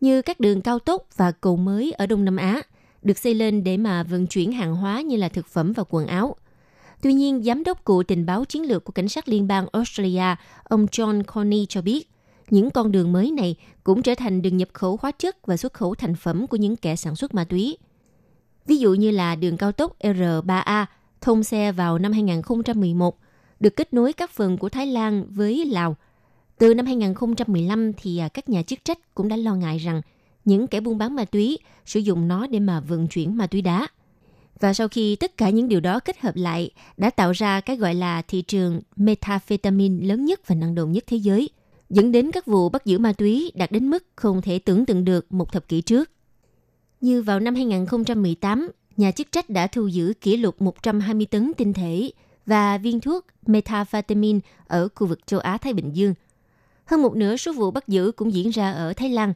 như các đường cao tốc và cầu mới ở Đông Nam Á được xây lên để mà vận chuyển hàng hóa như là thực phẩm và quần áo. Tuy nhiên, giám đốc cụ tình báo chiến lược của cảnh sát liên bang Australia, ông John Corney cho biết, những con đường mới này cũng trở thành đường nhập khẩu hóa chất và xuất khẩu thành phẩm của những kẻ sản xuất ma túy. Ví dụ như là đường cao tốc R3A thông xe vào năm 2011 được kết nối các phần của Thái Lan với Lào. Từ năm 2015 thì à, các nhà chức trách cũng đã lo ngại rằng những kẻ buôn bán ma túy sử dụng nó để mà vận chuyển ma túy đá. Và sau khi tất cả những điều đó kết hợp lại đã tạo ra cái gọi là thị trường methamphetamine lớn nhất và năng động nhất thế giới, dẫn đến các vụ bắt giữ ma túy đạt đến mức không thể tưởng tượng được một thập kỷ trước. Như vào năm 2018, nhà chức trách đã thu giữ kỷ lục 120 tấn tinh thể và viên thuốc metafetamin ở khu vực châu Á-Thái Bình Dương. Hơn một nửa số vụ bắt giữ cũng diễn ra ở Thái Lan.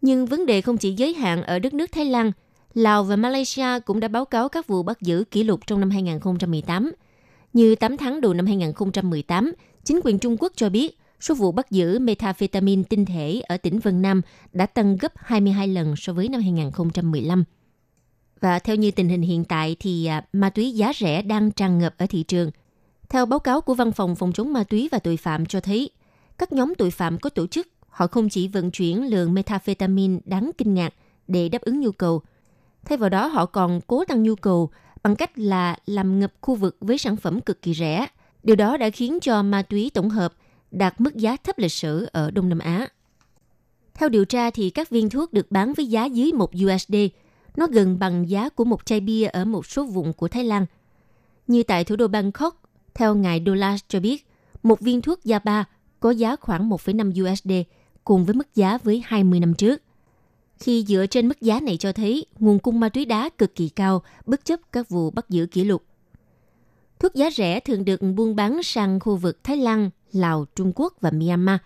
Nhưng vấn đề không chỉ giới hạn ở đất nước Thái Lan, Lào và Malaysia cũng đã báo cáo các vụ bắt giữ kỷ lục trong năm 2018. Như 8 tháng đầu năm 2018, chính quyền Trung Quốc cho biết số vụ bắt giữ metafetamin tinh thể ở tỉnh Vân Nam đã tăng gấp 22 lần so với năm 2015. Và theo như tình hình hiện tại thì à, ma túy giá rẻ đang tràn ngập ở thị trường. Theo báo cáo của Văn phòng Phòng chống ma túy và tội phạm cho thấy, các nhóm tội phạm có tổ chức, họ không chỉ vận chuyển lượng methamphetamine đáng kinh ngạc để đáp ứng nhu cầu. Thay vào đó họ còn cố tăng nhu cầu bằng cách là làm ngập khu vực với sản phẩm cực kỳ rẻ. Điều đó đã khiến cho ma túy tổng hợp đạt mức giá thấp lịch sử ở Đông Nam Á. Theo điều tra thì các viên thuốc được bán với giá dưới 1 USD, nó gần bằng giá của một chai bia ở một số vùng của Thái Lan. Như tại thủ đô Bangkok, theo ngài Dola cho biết, một viên thuốc Yaba có giá khoảng 1,5 USD, cùng với mức giá với 20 năm trước. Khi dựa trên mức giá này cho thấy nguồn cung ma túy đá cực kỳ cao, bất chấp các vụ bắt giữ kỷ lục. Thuốc giá rẻ thường được buôn bán sang khu vực Thái Lan, Lào, Trung Quốc và Myanmar.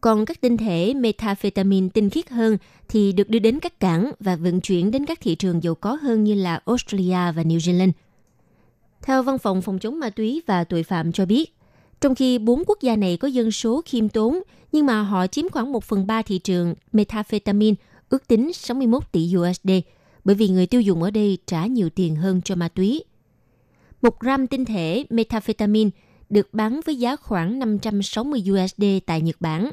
Còn các tinh thể methamphetamine tinh khiết hơn thì được đưa đến các cảng và vận chuyển đến các thị trường giàu có hơn như là Australia và New Zealand. Theo Văn phòng Phòng chống ma túy và tội phạm cho biết, trong khi bốn quốc gia này có dân số khiêm tốn, nhưng mà họ chiếm khoảng 1 phần 3 thị trường methamphetamine, ước tính 61 tỷ USD, bởi vì người tiêu dùng ở đây trả nhiều tiền hơn cho ma túy. Một gram tinh thể methamphetamine được bán với giá khoảng 560 USD tại Nhật Bản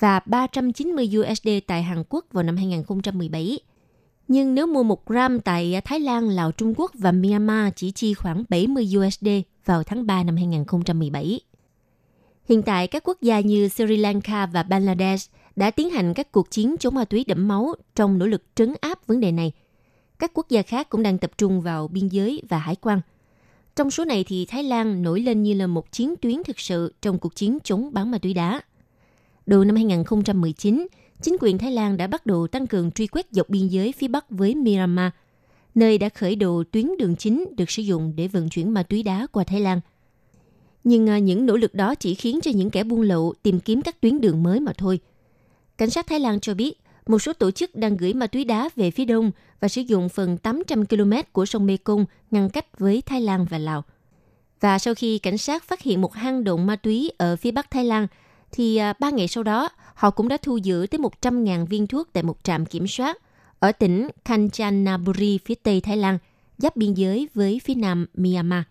và 390 USD tại Hàn Quốc vào năm 2017. Nhưng nếu mua 1 gram tại Thái Lan, Lào, Trung Quốc và Myanmar chỉ chi khoảng 70 USD vào tháng 3 năm 2017. Hiện tại, các quốc gia như Sri Lanka và Bangladesh đã tiến hành các cuộc chiến chống ma túy đẫm máu trong nỗ lực trấn áp vấn đề này. Các quốc gia khác cũng đang tập trung vào biên giới và hải quan. Trong số này thì Thái Lan nổi lên như là một chiến tuyến thực sự trong cuộc chiến chống bán ma túy đá. Đầu năm 2019, chính quyền Thái Lan đã bắt đầu tăng cường truy quét dọc biên giới phía Bắc với Myanmar, nơi đã khởi đầu tuyến đường chính được sử dụng để vận chuyển ma túy đá qua Thái Lan – nhưng à, những nỗ lực đó chỉ khiến cho những kẻ buôn lậu tìm kiếm các tuyến đường mới mà thôi. Cảnh sát Thái Lan cho biết, một số tổ chức đang gửi ma túy đá về phía đông và sử dụng phần 800 km của sông Mekong ngăn cách với Thái Lan và Lào. Và sau khi cảnh sát phát hiện một hang động ma túy ở phía bắc Thái Lan, thì à, ba ngày sau đó, họ cũng đã thu giữ tới 100.000 viên thuốc tại một trạm kiểm soát ở tỉnh Kanchanaburi phía tây Thái Lan, giáp biên giới với phía nam Myanmar.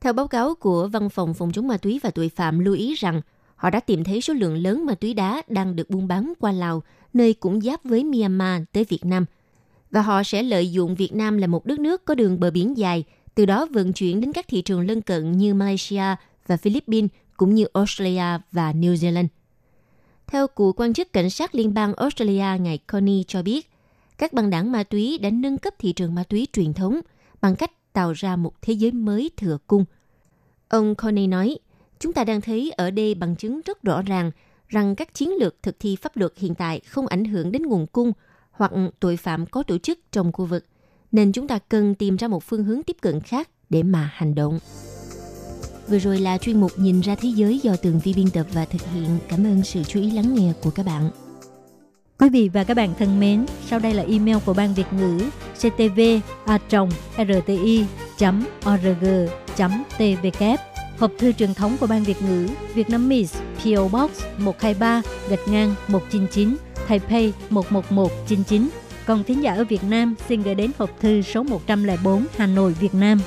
Theo báo cáo của Văn phòng Phòng chống ma túy và tội phạm lưu ý rằng họ đã tìm thấy số lượng lớn ma túy đá đang được buôn bán qua Lào, nơi cũng giáp với Myanmar tới Việt Nam. Và họ sẽ lợi dụng Việt Nam là một đất nước có đường bờ biển dài, từ đó vận chuyển đến các thị trường lân cận như Malaysia và Philippines cũng như Australia và New Zealand. Theo cựu quan chức cảnh sát liên bang Australia ngài Connie cho biết, các băng đảng ma túy đã nâng cấp thị trường ma túy truyền thống bằng cách tạo ra một thế giới mới thừa cung. Ông Coney nói, chúng ta đang thấy ở đây bằng chứng rất rõ ràng rằng các chiến lược thực thi pháp luật hiện tại không ảnh hưởng đến nguồn cung hoặc tội phạm có tổ chức trong khu vực, nên chúng ta cần tìm ra một phương hướng tiếp cận khác để mà hành động. Vừa rồi là chuyên mục Nhìn ra thế giới do Tường Vi biên tập và thực hiện. Cảm ơn sự chú ý lắng nghe của các bạn. Quý vị và các bạn thân mến, sau đây là email của Ban Việt ngữ ctv a rti org tvk Hộp thư truyền thống của Ban Việt ngữ Việt Nam Miss PO Box 123 gạch ngang 199 Taipei 11199 Còn thính giả ở Việt Nam xin gửi đến hộp thư số 104 Hà Nội, Việt Nam